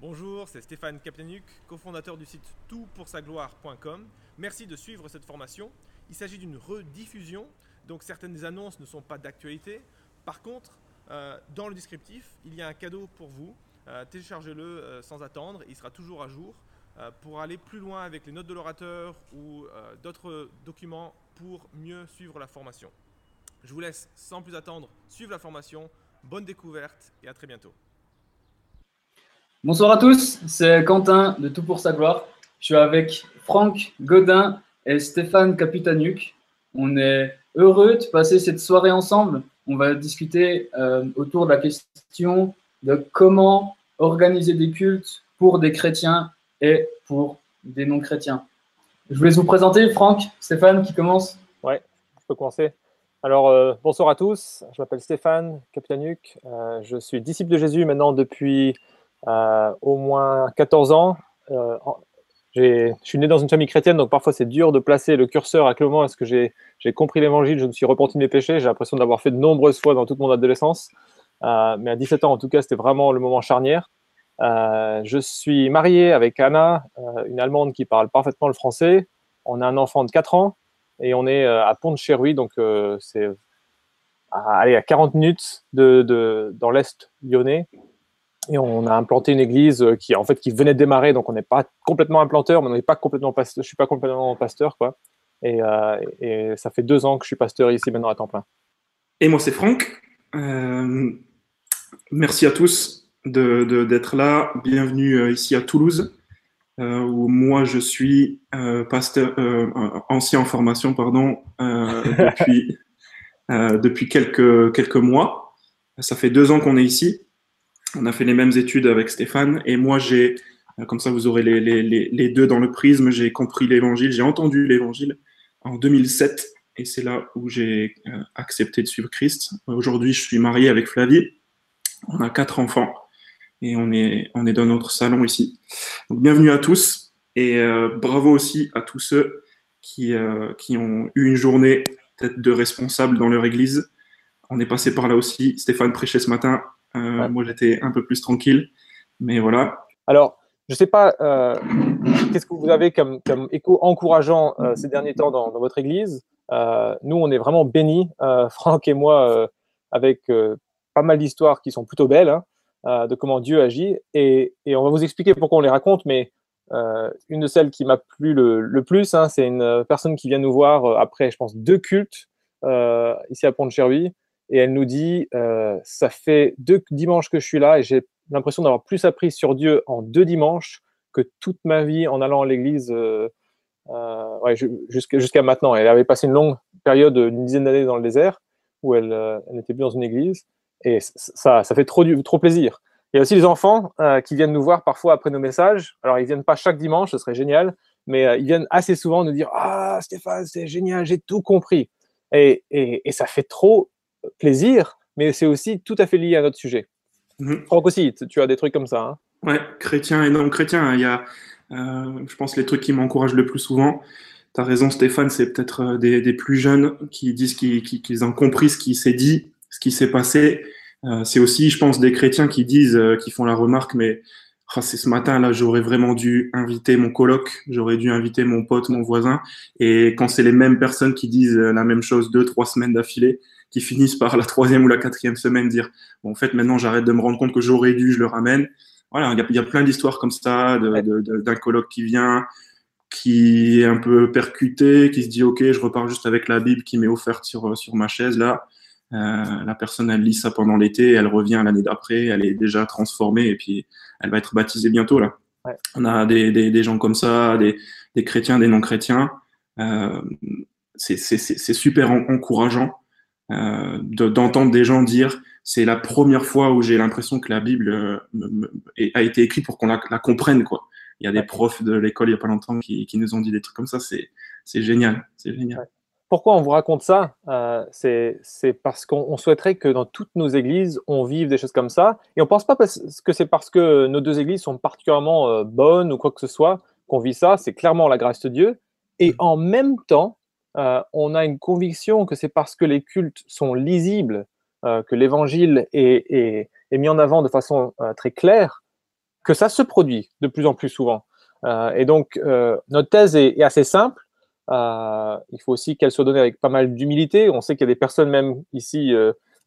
Bonjour, c'est Stéphane Kaplanuk, cofondateur du site toutpoursagloire.com. Merci de suivre cette formation. Il s'agit d'une rediffusion, donc certaines annonces ne sont pas d'actualité. Par contre, euh, dans le descriptif, il y a un cadeau pour vous. Euh, téléchargez-le euh, sans attendre, il sera toujours à jour pour aller plus loin avec les notes de l'orateur ou d'autres documents pour mieux suivre la formation. Je vous laisse sans plus attendre suivre la formation. Bonne découverte et à très bientôt. Bonsoir à tous, c'est Quentin de Tout pour sa gloire. Je suis avec Franck Godin et Stéphane Capitaniuk. On est heureux de passer cette soirée ensemble. On va discuter euh, autour de la question de comment organiser des cultes pour des chrétiens et pour des non-chrétiens. Je voulais vous présenter Franck, Stéphane qui commence. Ouais, je peux commencer. Alors, euh, bonsoir à tous. Je m'appelle Stéphane Capitanuc. Euh, je suis disciple de Jésus maintenant depuis au moins 14 ans. Euh, je suis né dans une famille chrétienne, donc parfois c'est dur de placer le curseur à quel moment est-ce que j'ai compris l'évangile, je me suis repenti de mes péchés. J'ai l'impression d'avoir fait de nombreuses fois dans toute mon adolescence. Euh, mais à 17 ans, en tout cas, c'était vraiment le moment charnière. je suis marié avec Anna, une Allemande qui parle parfaitement le français. On a un enfant de 4 ans et on est à pont de Cherui, donc c'est à, à 40 minutes dans l'est lyonnais et on a implanté une église euh, qui en fait qui venait de démarrer, donc on n'est pas complètement implanteur, mais on n'est pas complètement pasteur, je suis pas complètement pasteur quoi. Et, euh, et, ça fait deux ans que je suis pasteur ici maintenant à temps plein. Et moi c'est Franck. Euh, merci à tous d'être de, d'être là. Bienvenue ici à Toulouse, où moi je suis pasteur, ancien en formation pardon depuis depuis quelques quelques mois. Ça fait deux ans qu'on est ici. On a fait les mêmes études avec Stéphane et moi j'ai, euh, comme ça vous aurez les, les, les deux dans le prisme, j'ai compris l'évangile, j'ai entendu l'évangile en 2007 et c'est là où j'ai euh, accepté de suivre Christ. Aujourd'hui je suis marié avec Flavie, on a quatre enfants et on est, on est dans notre salon ici. Bienvenue à tous et euh, bravo aussi à tous ceux qui, qui ont eu une journée de responsable dans leur église. On est passé par là aussi. Stéphane prêchait ce matin euh, moi, j'étais un peu plus tranquille. Mais voilà. Alors, je ne sais pas, euh, qu'est-ce que vous avez comme, écho encourageant euh, ces derniers temps dans, votre église? Nous, on est vraiment bénis, Franck et moi, avec pas mal d'histoires qui sont plutôt belles hein, de comment Dieu agit. Et, on va vous expliquer pourquoi on les raconte, mais une de celles qui m'a plu le, plus, hein, c'est une personne qui vient nous voir après, je pense, deux cultes ici à Pont-de-Cherville et elle nous dit euh, ça fait deux dimanches que je suis là et j'ai l'impression d'avoir plus appris sur Dieu en deux dimanches que toute ma vie en allant à l'église euh, euh, jusqu'à maintenant. Elle avait passé une longue période d'une dizaine d'années dans le désert où elle, n'était plus dans une église et ça, fait trop, plaisir. Il y a aussi les enfants qui viennent nous voir parfois après nos messages. Alors, ils viennent pas chaque dimanche, ce serait génial, mais ils viennent assez souvent nous dire Ah, Stéphane, c'est génial, j'ai tout compris. Et, et, ça fait trop plaisir, mais c'est aussi tout à fait lié à notre sujet. Mhm. Franck aussi, tu as des trucs comme ça. Hein ouais, chrétien et non chrétien. Il y a, euh, je pense, les trucs qui m'encouragent le plus souvent. Tu as raison, Stéphane, c'est peut-être euh, des, plus jeunes qui disent qu'ils ont compris ce qui s'est dit, ce qui s'est passé. Euh, c'est aussi, je pense, des chrétiens qui disent, qui font la remarque, mais oh, c'est ce matin là, j'aurais vraiment dû inviter mon coloc, j'aurais dû inviter mon pote, mon voisin. Et quand c'est les mêmes personnes qui disent la même chose deux, trois semaines d'affilée, qui finissent par la troisième ou la quatrième semaine dire bon, en fait maintenant j'arrête de me rendre compte que j'aurais dû, je le ramène. Voilà, il y a, y a, plein d'histoires comme ça d'un colloque qui vient, qui est un peu percuté, qui se dit ok, je repars juste avec la Bible qui m'est offerte sur sur ma chaise là. Euh, la personne elle lit ça pendant l'été, elle revient l'année d'après, elle est déjà transformée et puis elle va être baptisée bientôt là. Ouais. On a des, des, des, gens comme ça, des, des chrétiens, des non chrétiens. Euh, c'est super encourageant euh, d'entendre des gens dire c'est la première fois où j'ai l'impression que la Bible euh, a été écrite pour qu'on la, la, comprenne quoi. Il y a des profs de l'école il y a pas longtemps qui, qui, nous ont dit des trucs comme ça, c'est génial, c'est génial. Pourquoi on vous raconte ça? Euh, C'est parce qu'on souhaiterait que dans toutes nos églises, on vive des choses comme ça. Et on pense pas que c'est parce que nos deux églises sont particulièrement bonnes ou quoi que ce soit qu'on vit ça. C'est clairement la grâce de Dieu. Et en même temps, euh, on a une conviction que c'est parce que les cultes sont lisibles, euh, que l'évangile est, mis en avant de façon euh, très claire, que ça se produit de plus en plus souvent. Et donc, notre thèse est, assez simple. Il faut aussi qu'elle soit donnée avec pas mal d'humilité. On sait qu'il y a des personnes même ici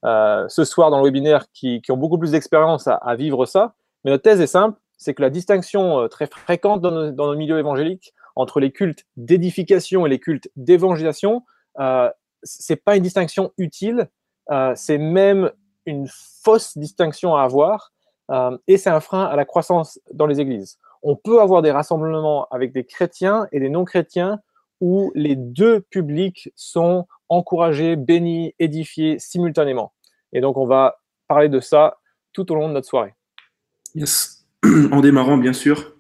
ce soir dans le webinaire qui, ont beaucoup plus d'expérience à, vivre ça. Mais notre thèse est simple, c'est que la distinction très fréquente dans dans nos milieux évangéliques entre les cultes d'édification et les cultes d'évangélisation, euh, c'est pas une distinction utile, c'est même une fausse distinction à avoir, et c'est un frein à la croissance dans les églises on peut avoir des rassemblements avec des chrétiens et des non-chrétiens où les deux publics sont encouragés, bénis, édifiés simultanément. Et donc, on va parler de ça tout au long de notre soirée. Yes. En démarrant, bien sûr,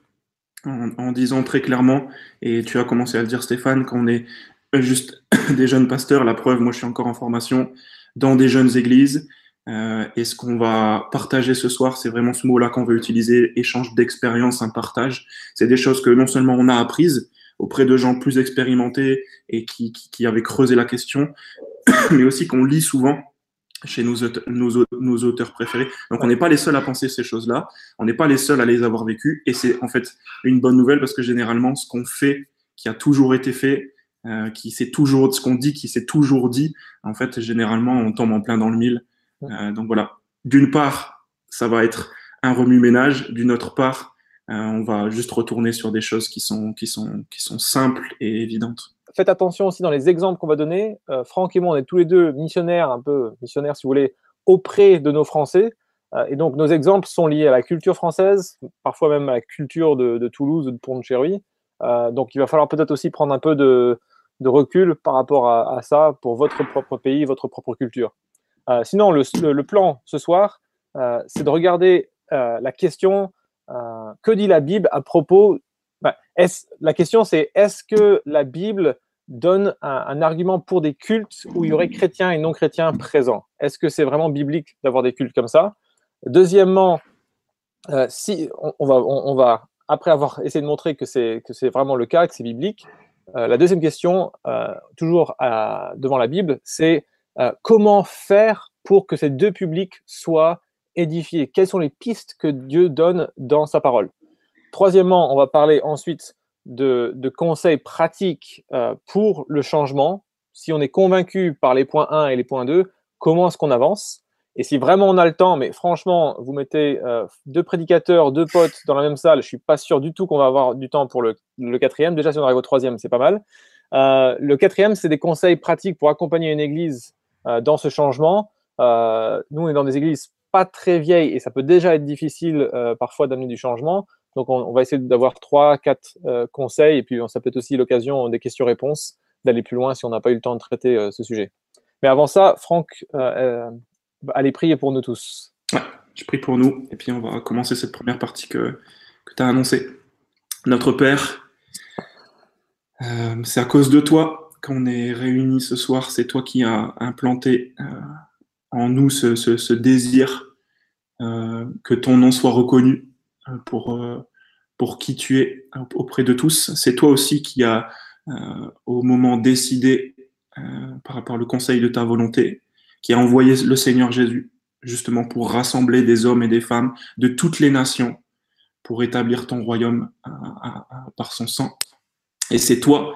en, disant très clairement, et tu as commencé à le dire, Stéphane, qu'on est juste des jeunes pasteurs. La preuve, moi, je suis encore en formation dans des jeunes églises. Euh, et ce qu'on va partager ce soir, c'est vraiment ce mot-là qu'on veut utiliser, échange d'expérience, un partage. C'est des choses que non seulement on a apprises auprès de gens plus expérimentés et qui, qui, qui avaient creusé la question, mais aussi qu'on lit souvent chez nos, nos, nos auteurs préférés. Donc on n'est pas les seuls à penser ces choses-là, on n'est pas les seuls à les avoir vécues, et c'est en fait une bonne nouvelle parce que généralement ce qu'on fait, qui a toujours été fait, euh, qui s'est toujours, ce qu'on dit, qui s'est toujours dit, en fait généralement on tombe en plein dans le mille. Euh, donc voilà, d'une part, ça va être un remue-ménage, d'une autre part, euh, on va juste retourner sur des choses qui sont, qui sont, qui sont simples et évidentes. Faites attention aussi dans les exemples qu'on va donner. Euh, Franck et moi, on est tous les deux missionnaires, un peu missionnaires si vous voulez, auprès de nos Français. et donc nos exemples sont liés à la culture française, parfois même à la culture de, Toulouse ou de Pont-de-Chéruy. donc il va falloir peut-être aussi prendre un peu de, recul par rapport à, ça pour votre propre pays, votre propre culture. Euh, sinon, le, plan ce soir, euh, c'est de regarder euh, la question que dit la Bible à propos. Bah, la question, c'est est-ce que la Bible donne un, argument pour des cultes où il y aurait chrétiens et non chrétiens présents? Est-ce que c'est vraiment biblique d'avoir des cultes comme ça? Deuxièmement, si on, va, après avoir essayé de montrer que c'est vraiment le cas, que c'est biblique, la deuxième question, toujours devant la Bible, c'est euh, comment faire pour que ces deux publics soient édifiés? Quelles sont les pistes que Dieu donne dans sa parole? Troisièmement, on va parler ensuite de, conseils pratiques euh, pour le changement. Si on est convaincu par les points 1 et les points 2, comment est-ce qu'on avance? Et si vraiment on a le temps, mais franchement, vous mettez euh, deux prédicateurs, deux potes dans la même salle, je ne suis pas sûr du tout qu'on va avoir du temps pour le, quatrième. Déjà, si on arrive au troisième, c'est pas mal. le quatrième, c'est des conseils pratiques pour accompagner une église euh, dans ce changement. Euh, nous, on est dans des églises pas très vieilles et ça peut déjà être difficile euh, parfois d'amener du changement. Donc, on, va essayer d'avoir trois, quatre conseils et puis ça peut être aussi l'occasion des questions-réponses d'aller plus loin si on n'a pas eu le temps de traiter ce sujet. Mais avant ça, Franck, allez prier pour nous tous. je prie pour nous et puis on va commencer cette première partie que, que tu as annoncée. Notre Père, c'est à cause de toi qu'on est réunis ce soir, c'est toi qui as implanté euh, en nous ce, désir euh, que ton nom soit reconnu euh, pour, pour qui tu es auprès de tous. C'est toi aussi qui as, au moment décidé par rapport au conseil de ta volonté, qui a envoyé le Seigneur Jésus justement pour rassembler des hommes et des femmes de toutes les nations pour établir ton royaume par son sang. Et c'est toi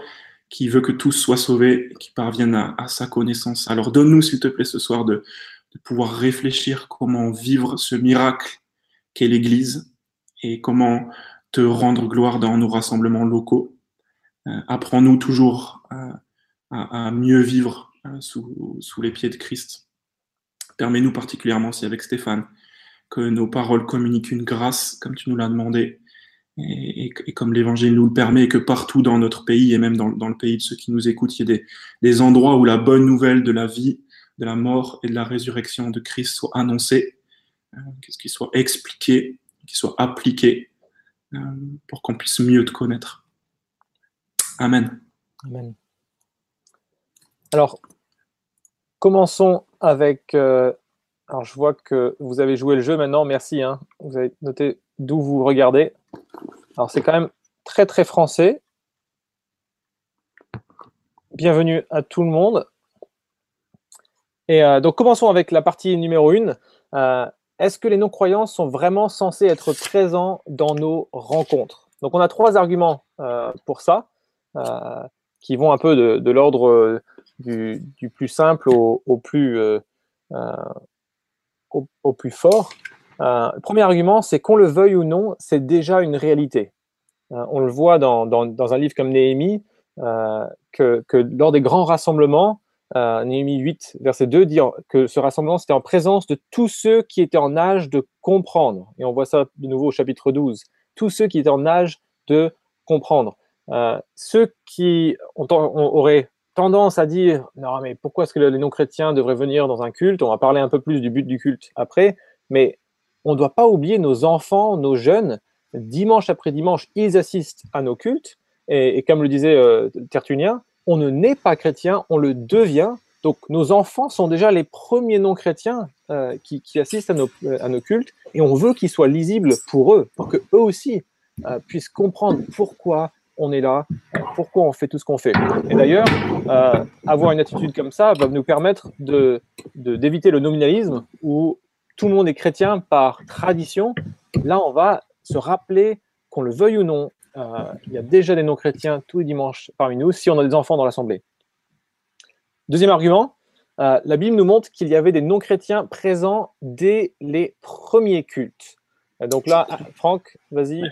qui veut que tous soient sauvés, qui parviennent à, sa connaissance. Alors donne-nous, s'il te plaît, ce soir de, pouvoir réfléchir comment vivre ce miracle qu'est l'Église et comment te rendre gloire dans nos rassemblements locaux. Euh, apprends-nous toujours à, mieux vivre euh, sous, les pieds de Christ. Permets-nous particulièrement, si avec Stéphane, que nos paroles communiquent une grâce, comme tu nous l'as demandé, et, comme l'Évangile nous le permet, que partout dans notre pays et même dans, le pays de ceux qui nous écoutent, il y ait des, endroits où la bonne nouvelle de la vie, de la mort et de la résurrection de Christ soit annoncée, euh, qu'il soit expliqué, qu'il soit appliqué, euh, pour qu'on puisse mieux te connaître. Amen. Amen. Alors, commençons avec. Euh, alors, je vois que vous avez joué le jeu maintenant. Merci. Hein. Vous avez noté d'où vous regardez. Alors c'est quand même très très français. Bienvenue à tout le monde. Et euh, donc commençons avec la partie numéro 1. Euh, est-ce que les non-croyants sont vraiment censés être présents dans nos rencontres? Donc, on a trois arguments euh, pour ça, euh, qui vont un peu de, l'ordre euh, du, plus simple au, plus, fort. le premier argument, c'est qu'on le veuille ou non, c'est déjà une réalité. on le voit dans, un livre comme Néhémie, que, lors des grands rassemblements, Néhémie 8, verset 2, dit que ce rassemblement, c'était en présence de tous ceux qui étaient en âge de comprendre. Et on voit ça de nouveau au chapitre 12. Tous ceux qui étaient en âge de comprendre. Euh, ceux qui ont, auraient tendance à dire non mais pourquoi est-ce que les non-chrétiens devraient venir dans un culte? On va parler un peu plus du but du culte après, mais on ne doit pas oublier nos enfants, nos jeunes. Dimanche après dimanche, ils assistent à nos cultes. Et, comme le disait euh, Tertullien, on ne naît pas chrétien, on le devient. Donc nos enfants sont déjà les premiers non-chrétiens euh, qui, assistent à nos, cultes et on veut qu'ils soient lisibles pour eux, pour qu'eux aussi euh, puissent comprendre pourquoi on est là, pourquoi on fait tout ce qu'on fait. Et d'ailleurs, euh, avoir une attitude comme ça va nous permettre de, d'éviter le nominalisme où tout le monde est chrétien par tradition. Là, on va se rappeler qu'on le veuille ou non, euh, il y a déjà des non-chrétiens tous les dimanches parmi nous, si on a des enfants dans l'Assemblée. Deuxième argument, euh, la Bible nous montre qu'il y avait des non-chrétiens présents dès les premiers cultes. Euh, donc là, Franck, vas-y.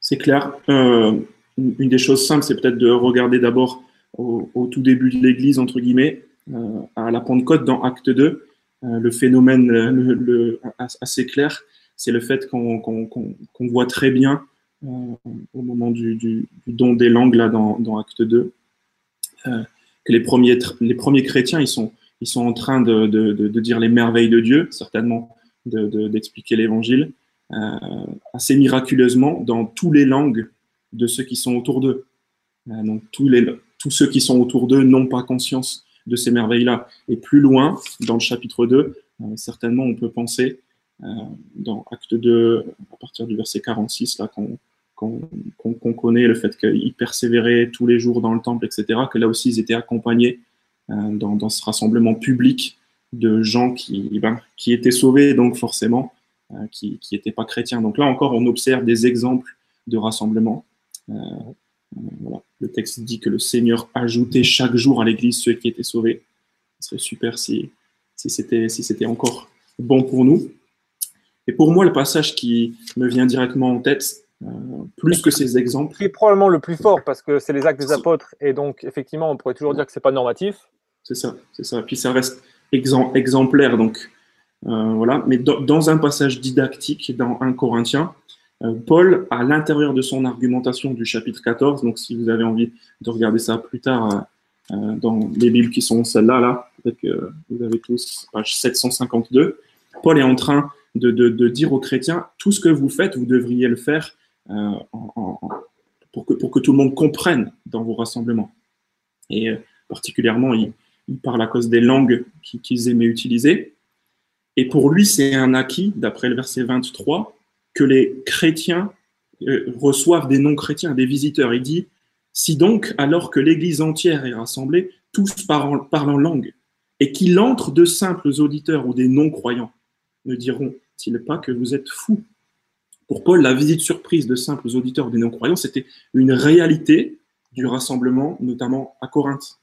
C'est clair. une des choses simples, c'est peut-être de regarder d'abord au, tout début de l'Église, entre guillemets, à la Pentecôte, dans Acte 2. le phénomène assez clair, c'est le fait qu'on voit très bien euh, au moment du, don des langues là dans, Acte 2, euh, que les premiers, les premiers chrétiens, ils sont, ils sont en train de, de, dire les merveilles de Dieu, certainement d'expliquer l'évangile, euh, assez miraculeusement dans toutes les langues de ceux qui sont autour d'eux. donc tous, les, tous ceux qui sont autour d'eux n'ont pas conscience de ces merveilles-là. Et plus loin, dans le chapitre 2, certainement on peut penser, dans Acte 2, à partir du verset 46, là, qu'on qu'on connaît, le fait qu'ils persévéraient tous les jours dans le temple, etc., que là aussi ils étaient accompagnés euh, dans, ce rassemblement public de gens qui, ben, étaient sauvés, donc forcément, euh, qui n'étaient pas chrétiens. Donc là encore, on observe des exemples de rassemblement. Euh, le texte dit que le Seigneur ajoutait chaque jour à l'Église ceux qui étaient sauvés. Ce serait super si, c'était encore bon pour nous. Et pour moi, le passage qui me vient directement en tête, plus que ces exemples. Qui est probablement le plus fort parce que c'est les actes des apôtres et donc effectivement on pourrait toujours dire que c'est pas normatif. C'est ça, c'est ça. Puis ça reste exemplaire donc euh, voilà. Mais dans un passage didactique dans 1 Corinthien, euh, Paul, à l'intérieur de son argumentation du chapitre 14, donc si vous avez envie de regarder ça plus tard dans les Bibles qui sont celles-là, là, peut-être que vous avez tous page 752, Paul est en train de, de, dire aux chrétiens, tout ce que vous faites, vous devriez le faire euh, pour, que, tout le monde comprenne dans vos rassemblements. Et euh, particulièrement, il, parle à cause des langues qu'ils aimaient utiliser. Et pour lui, c'est un acquis, d'après le verset 23, que les chrétiens euh, reçoivent des non-chrétiens, des visiteurs. Il dit, si donc, alors que l'Église entière est rassemblée, tous parlent en langue, et qu'il entre de simples auditeurs ou des non-croyants, ne diront-ils pas que vous êtes fous? Pour Paul, la visite surprise de simples auditeurs des non-croyants, c'était une réalité du rassemblement, notamment à Corinthe.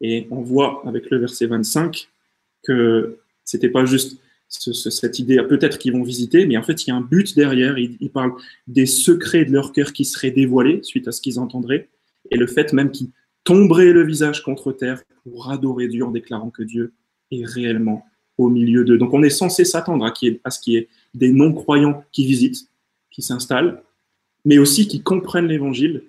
Et on voit avec le verset 25 que c'était pas juste cette idée, peut-être qu'ils vont visiter, mais en fait, il y a un but derrière. Il, parle des secrets de leur cœur qui seraient dévoilés suite à ce qu'ils entendraient, et le fait même qu'ils tomberaient le visage contre terre pour adorer Dieu en déclarant que Dieu est réellement au milieu d'eux. Donc on est censé s'attendre à, ce qu'il y ait des non-croyants qui visitent, qui s'installent, mais aussi qui comprennent l'évangile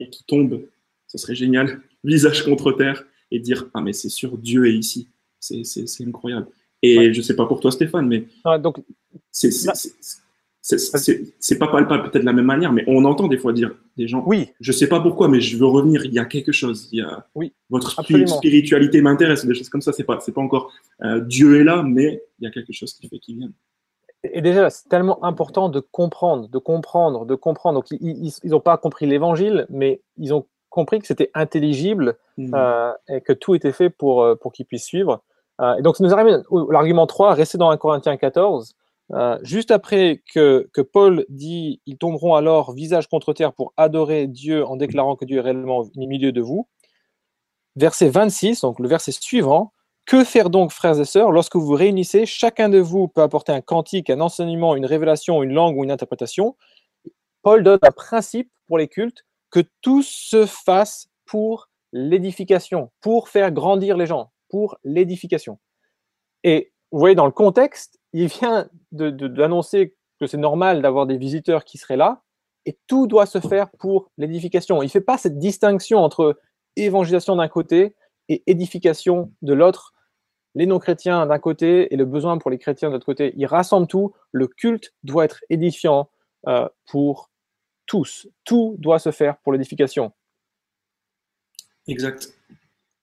et qui tombent, ce serait génial, visage contre terre, et dire Ah, mais c'est sûr, Dieu est ici. C'est incroyable. Et je ne sais pas pour toi, Stéphane, mais donc, c'est c'est pas palpable peut-être de la même manière, mais on entend des fois dire des gens, oui. je sais pas pourquoi, mais je veux revenir. Il y a quelque chose. Il y a oui, votre spiritualité m'intéresse, des choses comme ça. C'est pas, c'est pas encore euh, Dieu est là, mais il y a quelque chose qui fait qu'il vient. Et déjà, c'est tellement important de comprendre, de comprendre, de comprendre. Donc, ils n'ont pas compris l'évangile, mais ils ont compris que c'était intelligible mmh. euh, et que tout était fait pour, euh, pour qu'ils puissent suivre. et donc, ça nous arrive l'argument 3, rester dans 1 Corinthiens 14. juste après que, que, Paul dit Ils tomberont alors visage contre terre pour adorer Dieu en déclarant que Dieu est réellement au milieu de vous. Verset 26, donc le verset suivant que faire donc, frères et sœurs, lorsque vous vous réunissez Chacun de vous peut apporter un cantique, un enseignement, une révélation, une langue ou une interprétation. Paul donne un principe pour les cultes que tout se fasse pour l'édification, pour faire grandir les gens, pour l'édification. Et vous voyez, dans le contexte, il vient d'annoncer que c'est normal d'avoir des visiteurs qui seraient là, et tout doit se faire pour l'édification. Il ne fait pas cette distinction entre évangélisation d'un côté et édification de l'autre les non-chrétiens d'un côté et le besoin pour les chrétiens de l'autre côté. Il rassemble tout. Le culte doit être édifiant euh, pour tous. Tout doit se faire pour l'édification. Exact.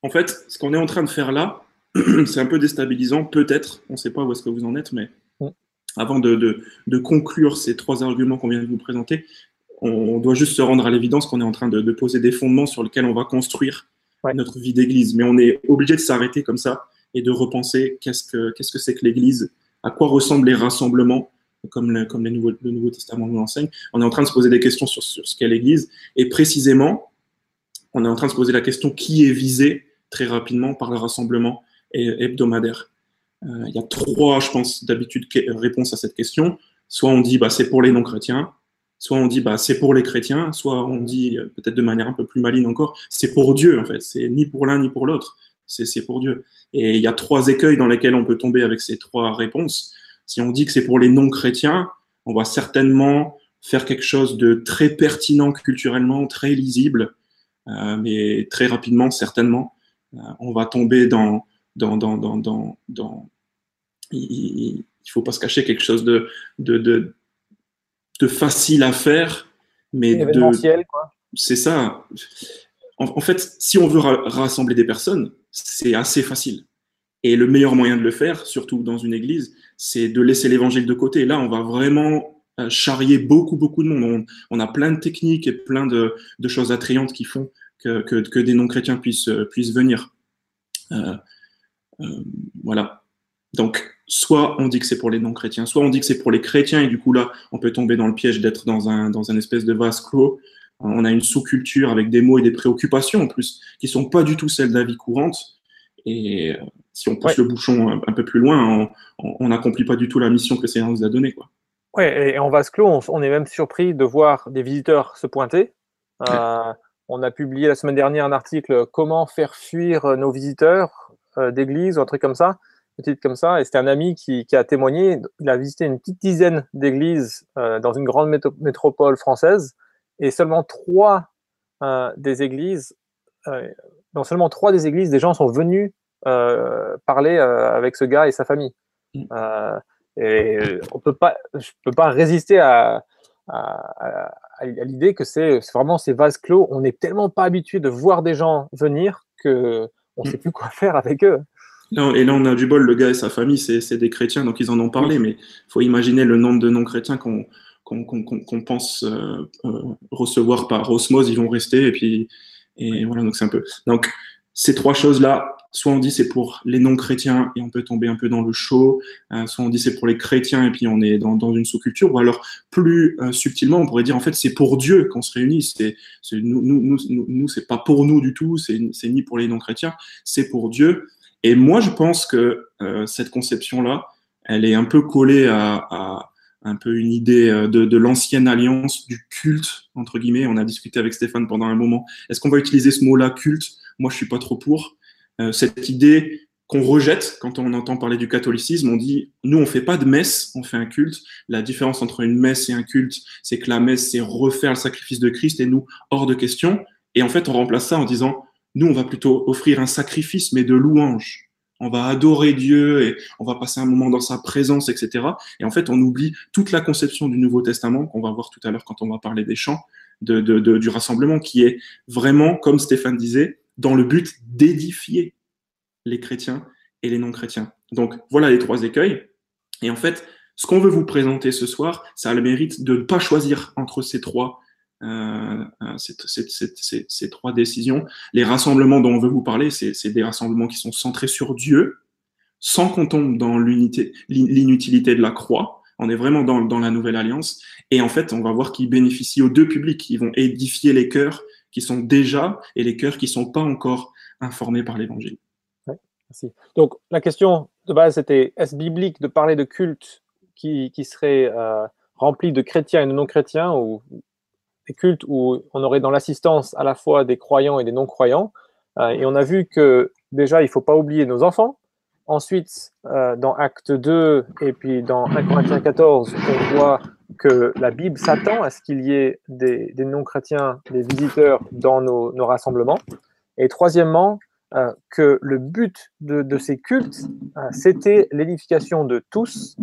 En fait, ce qu'on est en train de faire là, c'est un peu déstabilisant, peut-être. On ne sait pas où est-ce que vous en êtes, mais mm. avant de, conclure ces trois arguments qu'on vient de vous présenter, on, doit juste se rendre à l'évidence qu'on est en train de, poser des fondements sur lesquels on va construire notre vie d'église. Mais on est obligé de s'arrêter comme ça et de repenser qu'est-ce que qu'est-ce que c'est que l'Église, à quoi ressemblent les rassemblements, comme, le, comme les nouveaux, le Nouveau Testament nous enseigne. On est en train de se poser des questions sur, sur ce qu'est l'Église, et précisément, on est en train de se poser la question qui est visé très rapidement par le rassemblement hebdomadaire. Euh, il y a trois, je pense, d'habitude réponses à cette question. Soit on dit bah, c'est pour les non-chrétiens, soit on dit bah, c'est pour les chrétiens, soit on dit euh, peut-être de manière un peu plus maligne encore, c'est pour Dieu en fait, c'est ni pour l'un ni pour l'autre c'est pour Dieu. Et il y a trois écueils dans lesquels on peut tomber avec ces trois réponses. Si on dit que c'est pour les non-chrétiens, on va certainement faire quelque chose de très pertinent culturellement, très lisible, euh, mais très rapidement, certainement, euh, on va tomber dans, dans, dans, dans, dans, il ne faut pas se cacher quelque chose de, de, de, de facile à faire, mais de. C'est ça. En, fait, si on veut rassembler des personnes, c'est assez facile. Et le meilleur moyen de le faire, surtout dans une église, c'est de laisser l'évangile de côté. Là, on va vraiment euh, charrier beaucoup, beaucoup de monde. On, a plein de techniques et plein de, choses attrayantes qui font que, des non-chrétiens puissent, euh, puissent venir. Euh, voilà. Donc, soit on dit que c'est pour les non-chrétiens, soit on dit que c'est pour les chrétiens, et du coup, là, on peut tomber dans le piège d'être dans un, dans un espèce de vase clos on a une sous-culture avec des mots et des préoccupations en plus qui sont pas du tout celles de la vie courante. Et si on pousse le bouchon un, peu plus loin, on n'accomplit pas du tout la mission que Seigneur nous a donnée. Quoi. Ouais, et en vase clos, on, est même surpris de voir des visiteurs se pointer. Euh, on a publié la semaine dernière un article Comment faire fuir nos visiteurs euh, d'église ou un truc comme ça, petit comme ça. Et c'était un ami qui, a témoigné. Il a visité une petite dizaine d'églises dans une grande métropole française et seulement trois euh, des églises, euh, dans seulement trois des églises, des gens sont venus euh, parler avec ce gars et sa famille. Mm. et on peut pas, je peux pas résister à, à, l'idée que c'est vraiment ces vases clos. On n'est tellement pas habitué de voir des gens venir que on ne sait mm. plus quoi faire avec eux. et là, on a du bol, le gars et sa famille, c'est des chrétiens, donc ils en ont parlé, mais il faut imaginer le nombre de non-chrétiens qu'on qu'on pense euh, euh, recevoir par osmose, ils vont rester. Et puis, et voilà, donc c'est un peu. Donc, ces trois choses-là, soit on dit c'est pour les non-chrétiens et on peut tomber un peu dans le chaud, euh, soit on dit c'est pour les chrétiens et puis on est dans, une sous-culture, ou alors plus subtilement, on pourrait dire en fait c'est pour Dieu qu'on se réunit, c'est nous, nous, nous, nous c'est pas pour nous du tout, c'est ni pour les non-chrétiens, c'est pour Dieu. Et moi je pense que cette conception-là, elle est un peu collée à, un peu une idée euh, de, de l'ancienne alliance, du culte, entre guillemets. On a discuté avec Stéphane pendant un moment. Est-ce qu'on va utiliser ce mot-là, culte? Moi, je suis pas trop pour. Euh, cette idée qu'on rejette quand on entend parler du catholicisme, on dit, nous, on fait pas de messe, on fait un culte. La différence entre une messe et un culte, c'est que la messe, c'est refaire le sacrifice de Christ et nous, hors de question. Et en fait, on remplace ça en disant, nous, on va plutôt offrir un sacrifice, mais de louange on va adorer Dieu et on va passer un moment dans sa présence, etc. Et en fait, on oublie toute la conception du Nouveau Testament qu'on va voir tout à l'heure quand on va parler des chants, de, du rassemblement, qui est vraiment, comme Stéphane disait, dans le but d'édifier les chrétiens et les non-chrétiens. Donc voilà les trois écueils. Et en fait, ce qu'on veut vous présenter ce soir, ça a le mérite de ne pas choisir entre ces trois euh, euh, ces, trois décisions. Les rassemblements dont on veut vous parler, c'est des rassemblements qui sont centrés sur Dieu, sans qu'on tombe dans l'inutilité de la croix. On est vraiment dans, dans, la nouvelle alliance. Et en fait, on va voir qu'ils bénéficient aux deux publics. Ils vont édifier les cœurs qui sont déjà et les cœurs qui ne sont pas encore informés par l'évangile. Donc, la question de base, c'était est-ce biblique de parler de culte qui, qui serait euh, rempli de chrétiens et de non-chrétiens ou des cultes où on aurait dans l'assistance à la fois des croyants et des non-croyants euh, Et on a vu que déjà, il ne faut pas oublier nos enfants. Ensuite, euh, dans Acte 2 et puis dans 1 Corinthiens 14, on voit que la Bible s'attend à ce qu'il y ait des, non-chrétiens, des visiteurs dans nos, rassemblements. Et troisièmement, euh, que le but de, ces cultes, euh, c'était l'édification de tous.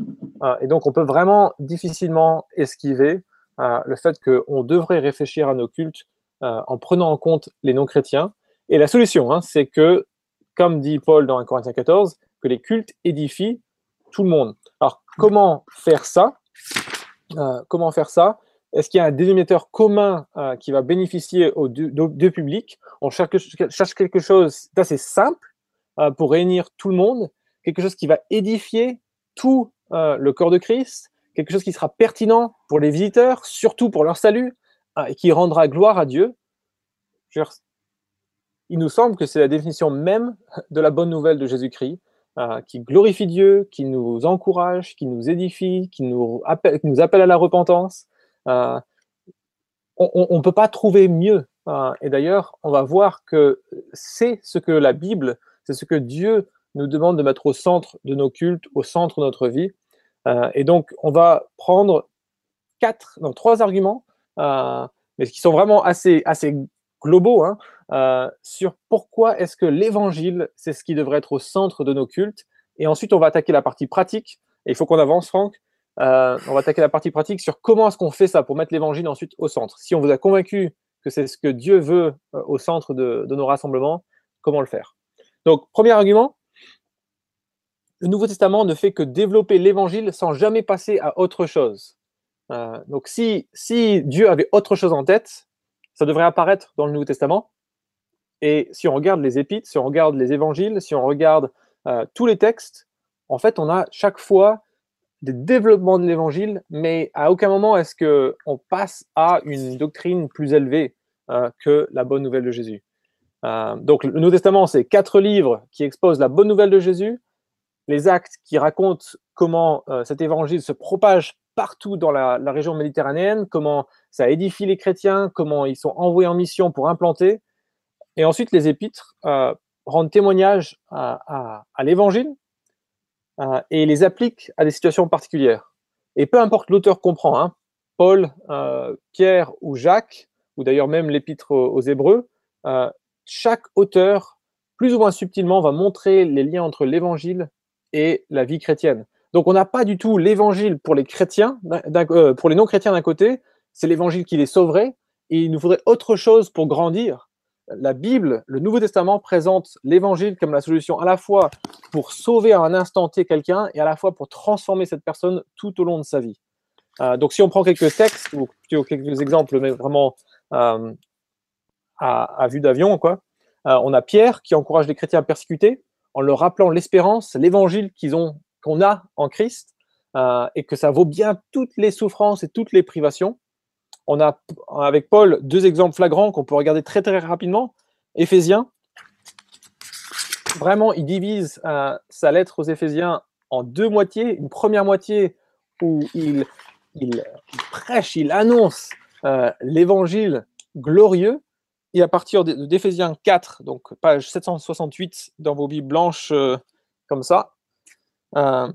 Euh, et donc, on peut vraiment difficilement esquiver le fait qu'on devrait réfléchir à nos cultes en prenant en compte les non-chrétiens. Et la solution, hein, c'est que, comme dit Paul dans 1 Corinthiens 14, que les cultes édifient tout le monde. Alors, comment faire ça? Comment faire ça Est-ce qu'il y a un dénominateur commun euh, qui va bénéficier aux deux, publics? On cherche, quelque chose d'assez simple euh, pour réunir tout le monde, quelque chose qui va édifier tout le corps de Christ, quelque chose qui sera pertinent pour les visiteurs, surtout pour leur salut, et qui rendra gloire à Dieu. Il nous semble que c'est la définition même de la bonne nouvelle de Jésus-Christ. Euh, qui glorifie Dieu, qui nous encourage, qui nous édifie, qui nous appelle, nous appelle à la repentance. Euh, on ne peut pas trouver mieux. Euh, et d'ailleurs, on va voir que c'est ce que la Bible, c'est ce que Dieu nous demande de mettre au centre de nos cultes, au centre de notre vie. et donc, on va prendre quatre, non, trois arguments, mais qui sont vraiment assez, assez globaux, hein, euh, sur pourquoi est-ce que l'évangile, c'est ce qui devrait être au centre de nos cultes. Et ensuite, on va attaquer la partie pratique. Et il faut qu'on avance, Franck. Euh, on va attaquer la partie pratique sur comment est-ce qu'on fait ça pour mettre l'évangile ensuite au centre. Si on vous a convaincu que c'est ce que Dieu veut euh, au centre de, nos rassemblements, comment le faire? Donc, premier argument, le Nouveau Testament ne fait que développer l'évangile sans jamais passer à autre chose. donc, si, si Dieu avait autre chose en tête, ça devrait apparaître dans le Nouveau Testament. Et si on regarde les épîtres, si on regarde les évangiles, si on regarde euh, tous les textes, en fait, on a chaque fois des développements de l'évangile, mais à aucun moment est-ce qu'on passe à une doctrine plus élevée euh, que la bonne nouvelle de Jésus. Euh, donc, le Nouveau Testament, c'est quatre livres qui exposent la bonne nouvelle de Jésus, les actes qui racontent comment cet évangile se propage partout dans la, région méditerranéenne, comment ça édifie les chrétiens, comment ils sont envoyés en mission pour implanter. Et ensuite, les épîtres euh, rendent témoignage à, l'évangile euh, et les appliquent à des situations particulières. Et peu importe l'auteur comprend, hein, Paul, euh, Pierre ou Jacques, ou d'ailleurs même l'épître aux Hébreux, chaque auteur, plus ou moins subtilement, va montrer les liens entre l'évangile et la vie chrétienne. Donc on n'a pas du tout l'évangile pour les chrétiens, euh, pour les non-chrétiens d'un côté, c'est l'évangile qui les sauverait, et il nous faudrait autre chose pour grandir. La Bible, le Nouveau Testament présente l'évangile comme la solution à la fois pour sauver à un instant T quelqu'un et à la fois pour transformer cette personne tout au long de sa vie. Euh, donc si on prend quelques textes ou quelques exemples, mais vraiment euh, à, à, vue d'avion, quoi, on a Pierre qui encourage les chrétiens persécutés en leur rappelant l'espérance, l'évangile qu'ils ont qu'on a en Christ euh, et que ça vaut bien toutes les souffrances et toutes les privations. On a avec Paul deux exemples flagrants qu'on peut regarder très très rapidement. Éphésiens, vraiment, il divise euh, sa lettre aux Éphésiens en deux moitiés. Une première moitié où il, prêche, il annonce euh, l'évangile glorieux. Et à partir d'Éphésiens 4, donc page 768 dans vos Bibles blanches, comme ça, euh,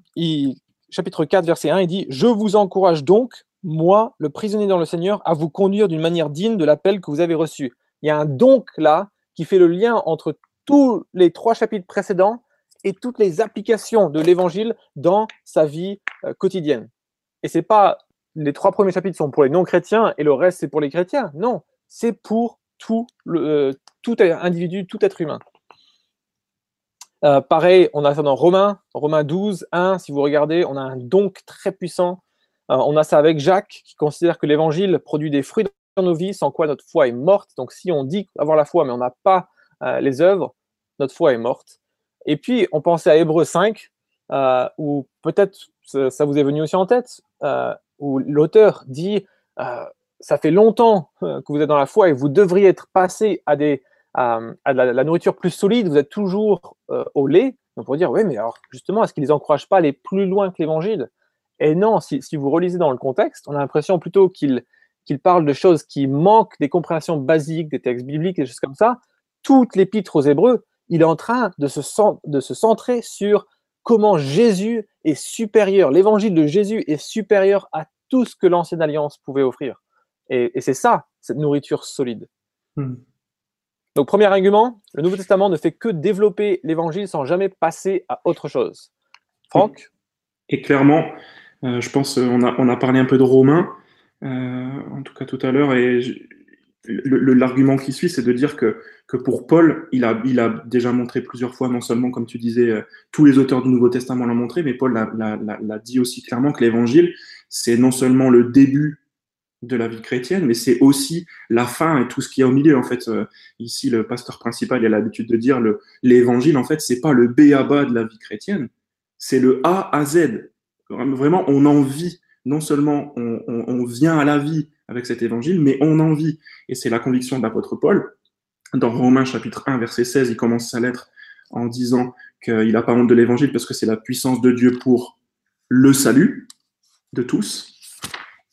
chapitre 4, verset 1, il dit Je vous encourage donc, moi, le prisonnier dans le Seigneur, à vous conduire d'une manière digne de l'appel que vous avez reçu. Il y a un donc là qui fait le lien entre tous les trois chapitres précédents et toutes les applications de l'évangile dans sa vie euh, quotidienne. Et c'est pas les trois premiers chapitres sont pour les non-chrétiens et le reste c'est pour les chrétiens. Non, c'est pour tout, le, euh, tout individu, tout être humain. Euh, pareil, on a ça dans Romains, Romains 12, 1, si vous regardez, on a un donc très puissant. Euh, on a ça avec Jacques, qui considère que l'évangile produit des fruits dans nos vies, sans quoi notre foi est morte. Donc si on dit avoir la foi, mais on n'a pas euh, les œuvres, notre foi est morte. Et puis, on pensait à Hébreu 5, euh, où peut-être ça, vous est venu aussi en tête, où l'auteur dit ça fait longtemps que vous êtes dans la foi et vous devriez être passé à, des, à, la, nourriture plus solide, vous êtes toujours au lait. On pourrait dire, oui, mais alors justement, est-ce qu'ils ne les encouragent pas à aller plus loin que l'évangile? Et non, si, vous relisez dans le contexte, on a l'impression plutôt qu'il qu'il parle de choses qui manquent des compréhensions basiques des textes bibliques, des choses comme ça. Toute l'épître aux Hébreux, il est en train de se, de se centrer sur comment Jésus est supérieur, l'évangile de Jésus est supérieur à tout ce que l'ancienne alliance pouvait offrir. Et, c'est ça, cette nourriture solide. Hmm. Donc, premier argument, le Nouveau Testament ne fait que développer l'évangile sans jamais passer à autre chose. Franck Et clairement, euh, je pense, a, on a parlé un peu de Romains, euh, en tout cas tout à l'heure, et l'argument qui suit, c'est de dire que, que pour Paul, il a, il a déjà montré plusieurs fois, non seulement, comme tu disais, euh, tous les auteurs du Nouveau Testament l'ont montré, mais Paul l'a dit aussi clairement que l'évangile, c'est non seulement le début de la vie chrétienne, mais c'est aussi la fin et tout ce qu'il y a au milieu. En fait, euh, ici, le pasteur principal a l'habitude de dire l'évangile, en fait, c'est pas le B à bas de la vie chrétienne, c'est le A à Z. Vraiment, on en vit. Non seulement on, on, on vient à la vie avec cet évangile, mais on en vit. Et c'est la conviction de l'apôtre Paul. Dans Romains chapitre 1, verset 16, il commence sa lettre en disant qu'il n'a pas honte de l'évangile parce que c'est la puissance de Dieu pour le salut de tous.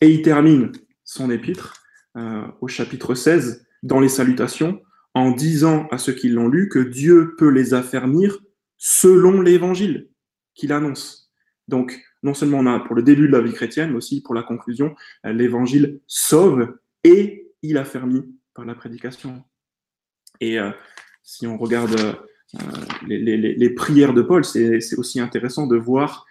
Et il termine son épître euh, au chapitre 16 dans les salutations en disant à ceux qui l'ont lu que Dieu peut les affermir selon l'évangile qu'il annonce. Donc, non seulement on a pour le début de la vie chrétienne, mais aussi pour la conclusion, euh, l'évangile sauve et il a affermi par la prédication. Et euh, si on regarde les, prières de Paul, c'est aussi intéressant de voir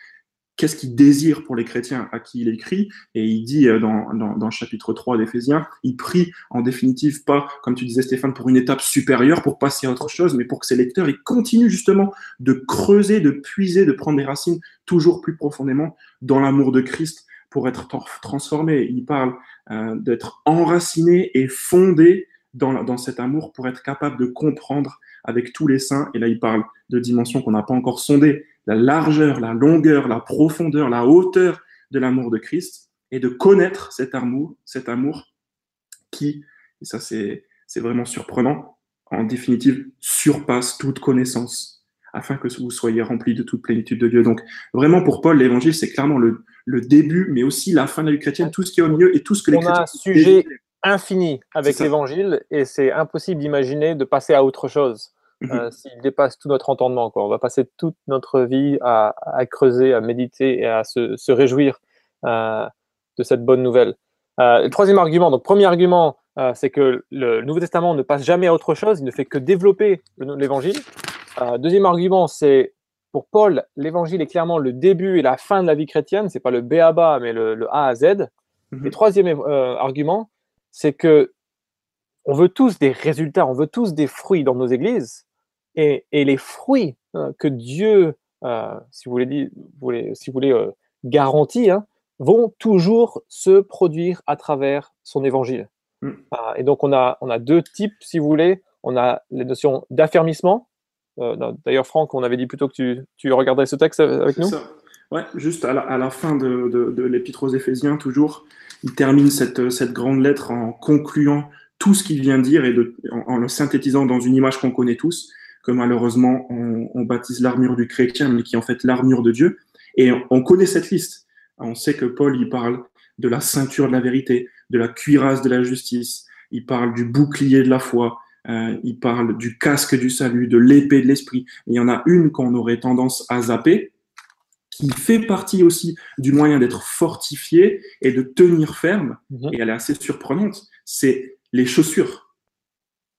qu'est-ce qu'il désire pour les chrétiens à qui il écrit. Et il dit euh, dans, dans, dans le chapitre 3 d'Éphésiens, il prie en définitive pas, comme tu disais Stéphane, pour une étape supérieure, pour passer à autre chose, mais pour que ses lecteurs ils continuent justement de creuser, de puiser, de prendre des racines toujours plus profondément dans l'amour de Christ pour être transformé. Il parle euh, d'être enraciné et fondé dans, dans cet amour pour être capable de comprendre avec tous les saints. Et là, il parle de dimensions qu'on n'a pas encore sondées, la largeur, la longueur, la profondeur, la hauteur de l'amour de Christ et de connaître cet amour, cet amour qui, et ça c'est vraiment surprenant, en définitive surpasse toute connaissance afin que vous soyez remplis de toute plénitude de Dieu. Donc vraiment pour Paul, l'évangile c'est clairement le, le, début, mais aussi la fin de la vie chrétienne, tout ce qui est au milieu et tout ce que les On chrétiens... A un sujet infini avec l'évangile et c'est impossible d'imaginer de passer à autre chose. Mhm. Euh, s'il dépasse tout notre entendement. Quoi. On va passer toute notre vie à, creuser, à méditer et à se, réjouir euh, de cette bonne nouvelle. Euh, le troisième argument, donc premier argument, c'est que le Nouveau Testament ne passe jamais à autre chose, il ne fait que développer l'évangile. deuxième argument, c'est pour Paul, l'évangile est clairement le début et la fin de la vie chrétienne, c'est pas le B à bas, mais le, A à Z. Mhm. Et troisième argument, c'est que on veut tous des résultats, on veut tous des fruits dans nos églises, et, les fruits hein, que Dieu, euh, si vous voulez, si vous voulez euh, garantit, hein, vont toujours se produire à travers son évangile. Mm. Ah, et donc, on a, on a deux types, si vous voulez. On a les notions d'affermissement. Euh, d'ailleurs, Franck, on avait dit plutôt que tu, tu regarderais ce texte avec nous. Ça. Ouais, juste à la, fin de, de, l'Épître aux Éphésiens, toujours, il termine cette, cette grande lettre en concluant tout ce qu'il vient de dire et de, en, le synthétisant dans une image qu'on connaît tous que malheureusement on, baptise l'armure du chrétien, mais qui est en fait l'armure de Dieu. Et on, connaît cette liste. On sait que Paul, il parle de la ceinture de la vérité, de la cuirasse de la justice, il parle du bouclier de la foi, euh, il parle du casque du salut, de l'épée de l'esprit. Il y en a une qu'on aurait tendance à zapper, qui fait partie aussi du moyen d'être fortifié et de tenir ferme, mhm. et elle est assez surprenante, c'est les chaussures,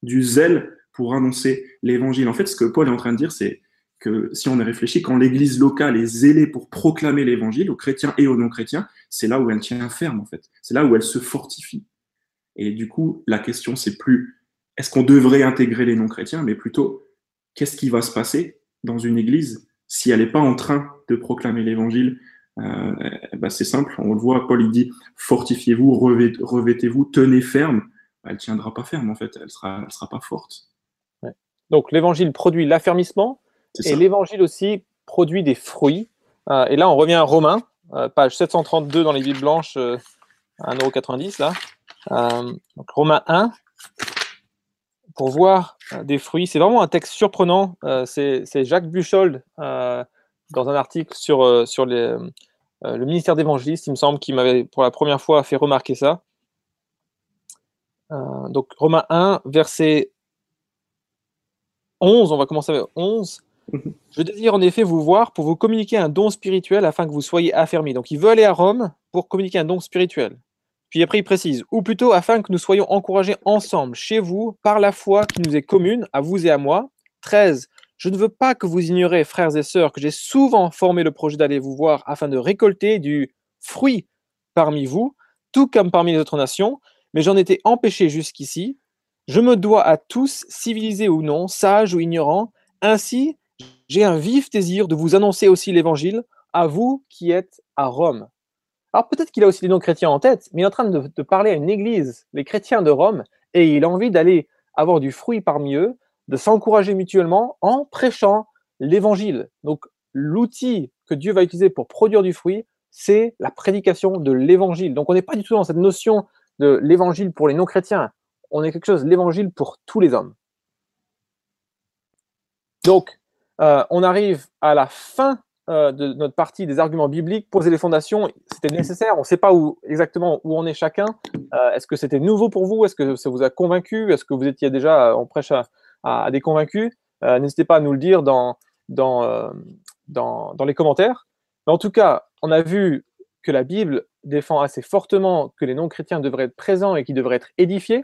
du zèle pour annoncer l'évangile. En fait, ce que Paul est en train de dire, c'est que si on y réfléchit, quand l'église locale est zélée pour proclamer l'évangile aux chrétiens et aux non-chrétiens, c'est là où elle tient ferme, en fait. C'est là où elle se fortifie. Et du coup, la question, c'est plus est-ce qu'on devrait intégrer les non-chrétiens, mais plutôt qu'est-ce qui va se passer dans une église si elle n'est pas en train de proclamer l'évangile? Euh, bah C'est simple, on le voit, Paul il dit fortifiez-vous, revêtez-vous, tenez ferme. Elle tiendra pas ferme, en fait, elle sera, elle sera pas forte. Donc l'évangile produit l'affermissement et l'évangile aussi produit des fruits. Euh, et là, on revient à Romains, euh, page 732 dans les Bibles blanches, euh, 1,90€ là. Euh, donc Romains 1, pour voir euh, des fruits. C'est vraiment un texte surprenant. C'est Jacques Buchold, dans un article sur, sur les, le ministère d'évangéliste, il me semble, qui m'avait pour la première fois fait remarquer ça. Donc Romains 1, verset 11, on va commencer avec 11. Mhm. Je désire en effet vous voir pour vous communiquer un don spirituel afin que vous soyez affermis. Donc il veut aller à Rome pour communiquer un don spirituel. Puis après il précise, ou plutôt afin que nous soyons encouragés ensemble chez vous par la foi qui nous est commune, à vous et à moi. 13. Je ne veux pas que vous ignorez, frères et sœurs, que j'ai souvent formé le projet d'aller vous voir afin de récolter du fruit parmi vous, tout comme parmi les autres nations, mais j'en étais empêché jusqu'ici. Je me dois à tous, civilisés ou non, sages ou ignorants. Ainsi, j'ai un vif désir de vous annoncer aussi l'évangile à vous qui êtes à Rome. Alors peut-être qu'il a aussi les non-chrétiens en tête, mais il est en train de, de parler à une église, les chrétiens de Rome, et il a envie d'aller avoir du fruit parmi eux, de s'encourager mutuellement en prêchant l'évangile. Donc l'outil que Dieu va utiliser pour produire du fruit, c'est la prédication de l'évangile. Donc on n'est pas du tout dans cette notion de l'évangile pour les non-chrétiens. On est quelque chose, l'évangile pour tous les hommes. Donc, euh, on arrive à la fin euh, de notre partie des arguments bibliques, poser les fondations, c'était nécessaire. On ne sait pas exactement où on est chacun. Euh, Est-ce que c'était nouveau pour vous? Est-ce que ça vous a convaincu? Est-ce que vous étiez déjà en prêche à, des convaincus? N'hésitez pas à nous le dire dans, dans, dans, dans les commentaires. Mais en tout cas, on a vu que la Bible défend assez fortement que les non-chrétiens devraient être présents et qu'ils devraient être édifiés.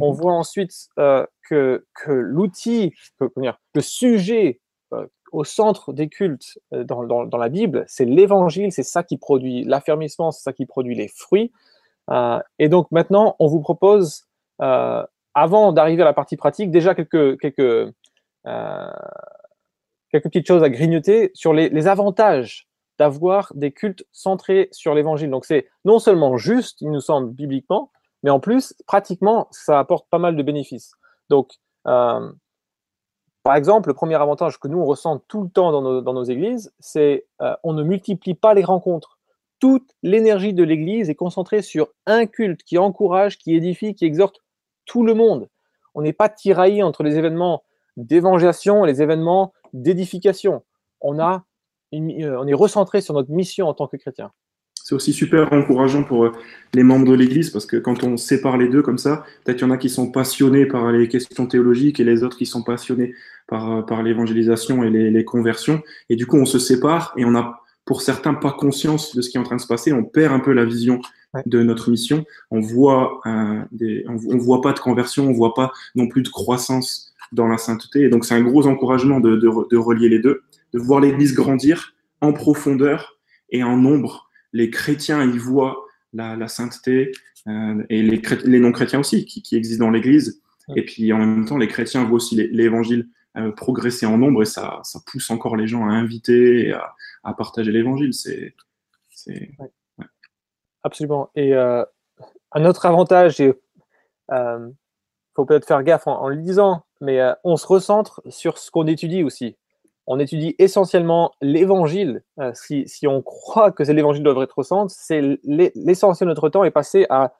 On Mhm. voit ensuite euh, que, que l'outil, que- comment dire, le sujet euh, au centre des cultes euh, dans, dans- dans la Bible, c'est l'évangile, c'est ça qui produit l'affermissement, c'est ça qui produit les fruits. Et donc maintenant, on vous propose, avant d'arriver à la partie pratique, déjà quelques, quelques, quelques petites choses à grignoter sur les, les avantages d'avoir des cultes centrés sur l'évangile. Donc c'est non seulement juste, il nous semble, bibliquement, mais en plus, pratiquement, ça apporte pas mal de bénéfices. Donc, euh, par exemple, le premier avantage que nous, on ressent tout le temps dans nos, églises, c'est euh, on ne multiplie pas les rencontres. Toute l'énergie de l'église est concentrée sur un culte qui encourage, qui édifie, qui exhorte tout le monde. On n'est pas tiraillé entre les événements d'évangélisation et les événements d'édification. On, euh, on est recentré sur notre mission en tant que chrétien. C'est aussi super encourageant pour euh, les membres de l'Église parce que quand on sépare les deux comme ça, peut-être qu'il y en a qui sont passionnés par les questions théologiques et les autres qui sont passionnés par, euh, par l'évangélisation et les, les conversions. Et du coup, on se sépare et on a, pour certains, pas conscience de ce qui est en train de se passer. On perd un peu la vision de notre mission. On voit euh, des, on, on voit pas de conversion, on voit pas non plus de croissance dans la sainteté. Et donc, c'est un gros encouragement de, de, re- de relier les deux, de voir l'Église grandir en profondeur et en nombre les chrétiens y voient la, la sainteté euh, et les, chré- les non-chrétiens aussi qui, qui existent dans l'Église. Ouais. Et puis en même temps, les chrétiens voient aussi l'Évangile euh, progresser en nombre et ça, ça pousse encore les gens à inviter et à, à partager l'Évangile. C'est. Absolument. Et euh, un autre avantage, euh, faut peut-être faire gaffe en, en le lisant, mais on se recentre sur ce qu'on étudie aussi. On étudie essentiellement l'évangile. Euh, si, on croit que c'est l'évangile devrait être au centre, c'est l'e- l'essentiel de notre temps est passé à,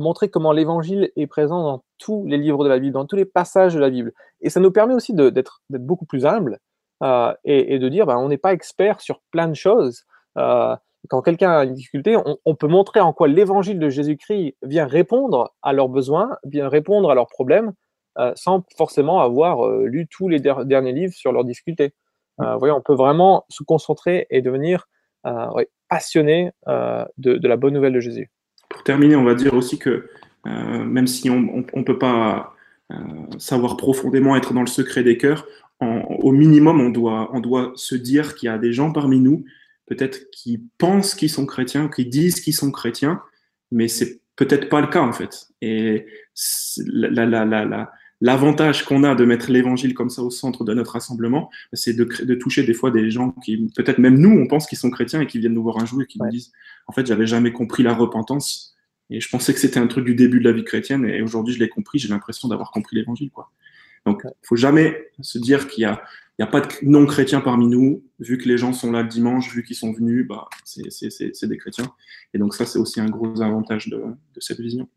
montrer comment l'évangile est présent dans tous les livres de la Bible, dans tous les passages de la Bible. Et ça nous permet aussi d'être beaucoup plus humble euh, et, et de dire, ben, on n'est pas expert sur plein de choses. Euh, quand quelqu'un a une difficulté, on, on peut montrer en quoi l'évangile de Jésus-Christ vient répondre à leurs besoins, vient répondre à leurs problèmes, euh, sans forcément avoir euh, lu tous les der- derniers livres sur leurs difficultés. Euh, vous voyez, on peut vraiment se concentrer et devenir ouais, passionné de, de la bonne nouvelle de Jésus. Pour terminer, on va dire aussi que même si on ne peut pas savoir profondément être dans le secret des cœurs, en- au minimum, on doit, on doit se dire qu'il y a des gens parmi nous, peut-être qui pensent qu'ils sont chrétiens, qui disent qu'ils sont chrétiens, mais c'est peut-être pas le cas en fait. Et la, la, la, l'avantage qu'on a de mettre l'évangile comme ça au centre de notre rassemblement, c'est de, de toucher des fois des gens qui, peut-être même nous, on pense qu'ils sont chrétiens et qui viennent nous voir un jour et qui Ouais. nous disent, en fait, j'avais jamais compris la repentance et je pensais que c'était un truc du début de la vie chrétienne et aujourd'hui je l'ai compris, j'ai l'impression d'avoir compris l'évangile, quoi. Donc, faut jamais se dire qu'il y a Il n'y a pas de non-chrétiens parmi nous. Vu que les gens sont là le dimanche, vu qu'ils sont venus, bah, c'est des chrétiens. Et donc ça, c'est aussi un gros avantage de, de cette vision.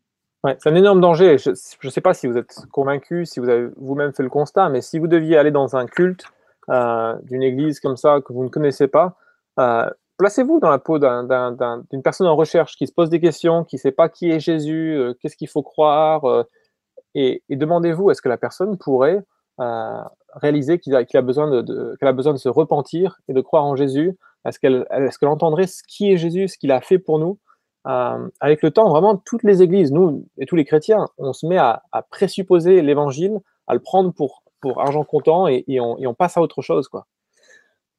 C'est un énorme danger. Je ne sais pas si vous êtes convaincu, si vous avez vous-même fait le constat, mais si vous deviez aller dans un culte euh, d'une église comme ça que vous ne connaissez pas, euh, placez-vous dans la peau d'une personne en recherche qui se pose des questions, qui ne sait pas qui est Jésus, euh, qu'est-ce qu'il faut croire, et, demandez-vous est-ce que la personne pourrait réaliser qu'il a, de, qu'elle a besoin de se repentir et de croire en Jésus? Est-ce qu'elle est qu'elle entendrait ce qui est Jésus, ce qu'il a fait pour nous? Euh, Avec le temps, vraiment, toutes les églises, nous et tous les chrétiens, on se met à, présupposer l'évangile, à le prendre pour, pour argent comptant et, on, passe à autre chose. Quoi.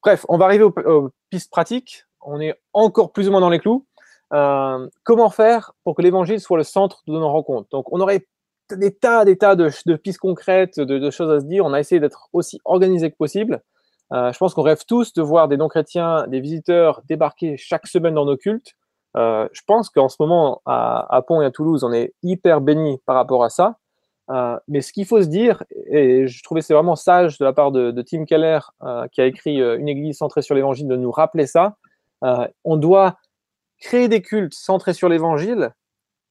Bref, on va arriver aux, pistes pratiques. On est encore plus ou moins dans les clous. Euh, comment faire pour que l'évangile soit le centre de nos rencontres? Donc, on aurait des tas, des tas de, pistes concrètes, de, de, choses à se dire. On a essayé d'être aussi organisé que possible. Euh, je pense qu'on rêve tous de voir des non-chrétiens, des visiteurs débarquer chaque semaine dans nos cultes. Euh, je pense qu'en ce moment, à, à, Pont et à Toulouse, on est hyper béni par rapport à ça. Euh, mais ce qu'il faut se dire, et je trouvais c'est vraiment sage de la part de, de Tim Keller, euh, qui a écrit Une église centrée sur l'évangile, de nous rappeler ça. On doit créer des cultes centrés sur l'évangile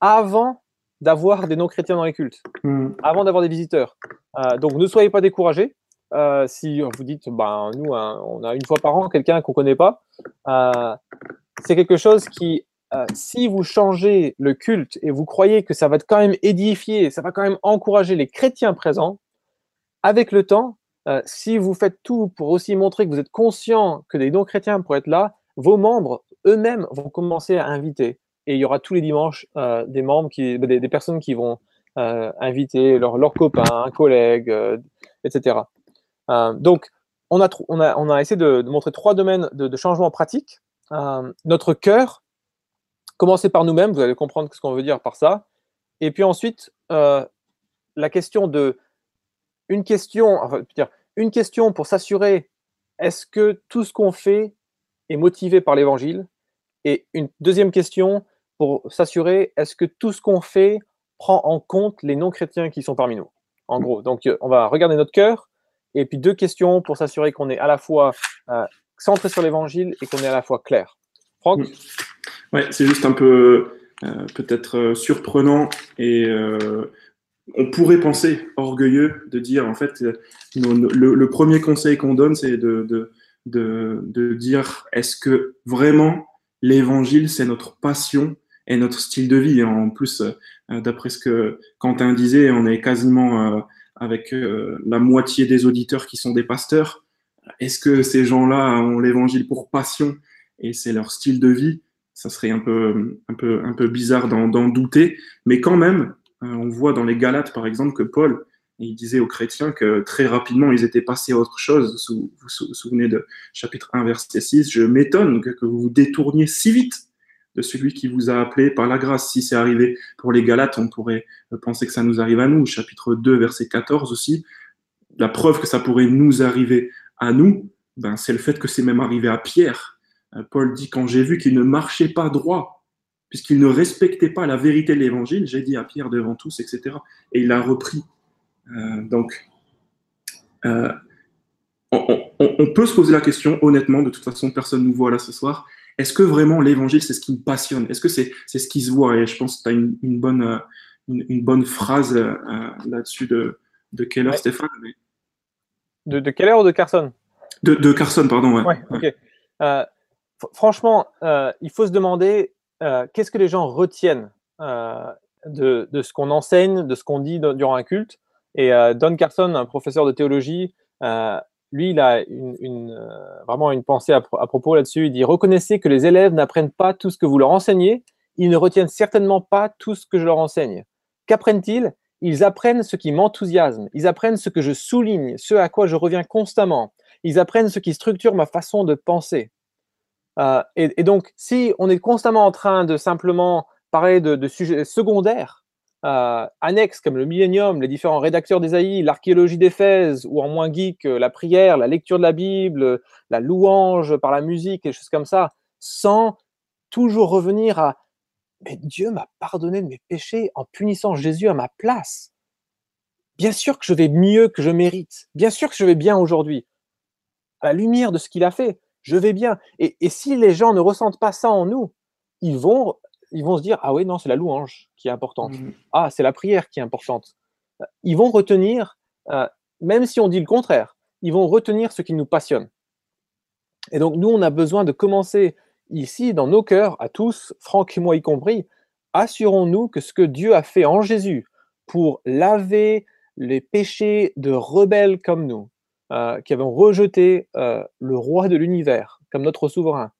avant d'avoir des non-chrétiens dans les cultes, mmh. avant d'avoir des visiteurs. Donc ne soyez pas découragés. Euh, si vous dites, ben, nous, hein, on a une fois par an quelqu'un qu'on ne connaît pas, euh, c'est quelque chose qui, euh, si vous changez le culte et vous croyez que ça va quand même édifier, ça va quand même encourager les chrétiens présents, avec le temps, euh, si vous faites tout pour aussi montrer que vous êtes conscient que des non-chrétiens pourraient être là, vos membres eux-mêmes vont commencer à inviter et il y aura tous les dimanches euh, des membres qui, des, personnes qui vont inviter leurs leur copains, collègues, etc. Donc, on a, essayé de, montrer trois domaines de, de changement pratique. Notre cœur, commencer par nous-mêmes, vous allez comprendre ce qu'on veut dire par ça. Et puis ensuite, euh, la question de une question, une question pour s'assurer est-ce que tout ce qu'on fait est motivé par l'évangile? Et une deuxième question, pour s'assurer est-ce que tout ce qu'on fait prend en compte les non-chrétiens qui sont parmi nous? En gros, donc on va regarder notre cœur et puis deux questions pour s'assurer qu'on est à la fois euh, centré sur l'évangile et qu'on est à la fois clair. Franck? Ouais, c'est juste un peu euh, peut-être surprenant et euh, on pourrait penser orgueilleux de dire en fait le, premier conseil qu'on donne c'est de, de, de, dire est-ce que vraiment l'évangile c'est notre passion et notre style de vie? En plus, euh, d'après ce que Quentin disait, on est quasiment euh, avec euh, la moitié des auditeurs qui sont des pasteurs. Est-ce que ces gens-là ont l'évangile pour passion et c'est leur style de vie? Ça serait un peu, bizarre d'en douter. Mais quand même, on voit dans les Galates, par exemple, que Paul, il disait aux chrétiens que très rapidement, ils étaient passés à autre chose. Vous vous souvenez de chapitre 1, verset 6. Je m'étonne que, vous vous détourniez si vite de celui qui vous a appelé par la grâce. Si c'est arrivé pour les Galates, on pourrait penser que ça nous arrive à nous. Chapitre 2, verset 14 aussi. La preuve que ça pourrait nous arriver à nous, ben, c'est le fait que c'est même arrivé à Pierre. Euh, Paul dit, quand j'ai vu qu'il ne marchait pas droit, puisqu'il ne respectait pas la vérité de l'évangile, j'ai dit à Pierre devant tous, etc. Et il a repris. Euh, donc, euh, on, on, on, peut se poser la question, honnêtement, de toute façon, personne ne nous voit là ce soir, est-ce que vraiment l'évangile, c'est ce qui me passionne? Est-ce que c'est c'est ce qui se voit? Et je pense que tu as une, une, bonne, une, une, bonne phrase euh, là-dessus de, de Keller, ouais. Stéphane. Mais... De, de, Keller ou de Carson? De, de, Carson, pardon. Ouais. ouais, okay. euh, franchement, euh, il faut se demander euh, qu'est-ce que les gens retiennent de, de, ce qu'on enseigne, de ce qu'on dit durant un culte. Et Don Carson, un professeur de théologie, lui, il a euh, vraiment une pensée à, à propos là-dessus. Il dit Reconnaissez que les élèves n'apprennent pas tout ce que vous leur enseignez, ils ne retiennent certainement pas tout ce que je leur enseigne. Qu'apprennent-ils? Ils apprennent ce qui m'enthousiasme, ils apprennent ce que je souligne, ce à quoi je reviens constamment, ils apprennent ce qui structure ma façon de penser. Euh, et, donc, si on est constamment en train de simplement parler de, sujets secondaires, euh, annexes comme le millénium, les différents rédacteurs d'Ésaïe, l'archéologie d'Éphèse, ou en moins geek, euh, la prière, la lecture de la Bible, la louange par la musique, et des choses comme ça, sans toujours revenir à mais Dieu m'a pardonné de mes péchés en punissant Jésus à ma place. Bien sûr que je vais mieux que je mérite. Bien sûr que je vais bien aujourd'hui. à la lumière de ce qu'il a fait, je vais bien. Et, si les gens ne ressentent pas ça en nous, ils vont, ils vont se dire, ah oui, non, c'est la louange qui est importante. Mhm. Ah, c'est la prière qui est importante. Ils vont retenir, euh, même si on dit le contraire, ils vont retenir ce qui nous passionne. Et donc, nous, on a besoin de commencer ici, dans nos cœurs, à tous, Franck et moi y compris, assurons-nous que ce que Dieu a fait en Jésus pour laver les péchés de rebelles comme nous, euh, qui avons rejeté euh, le roi de l'univers comme notre souverain.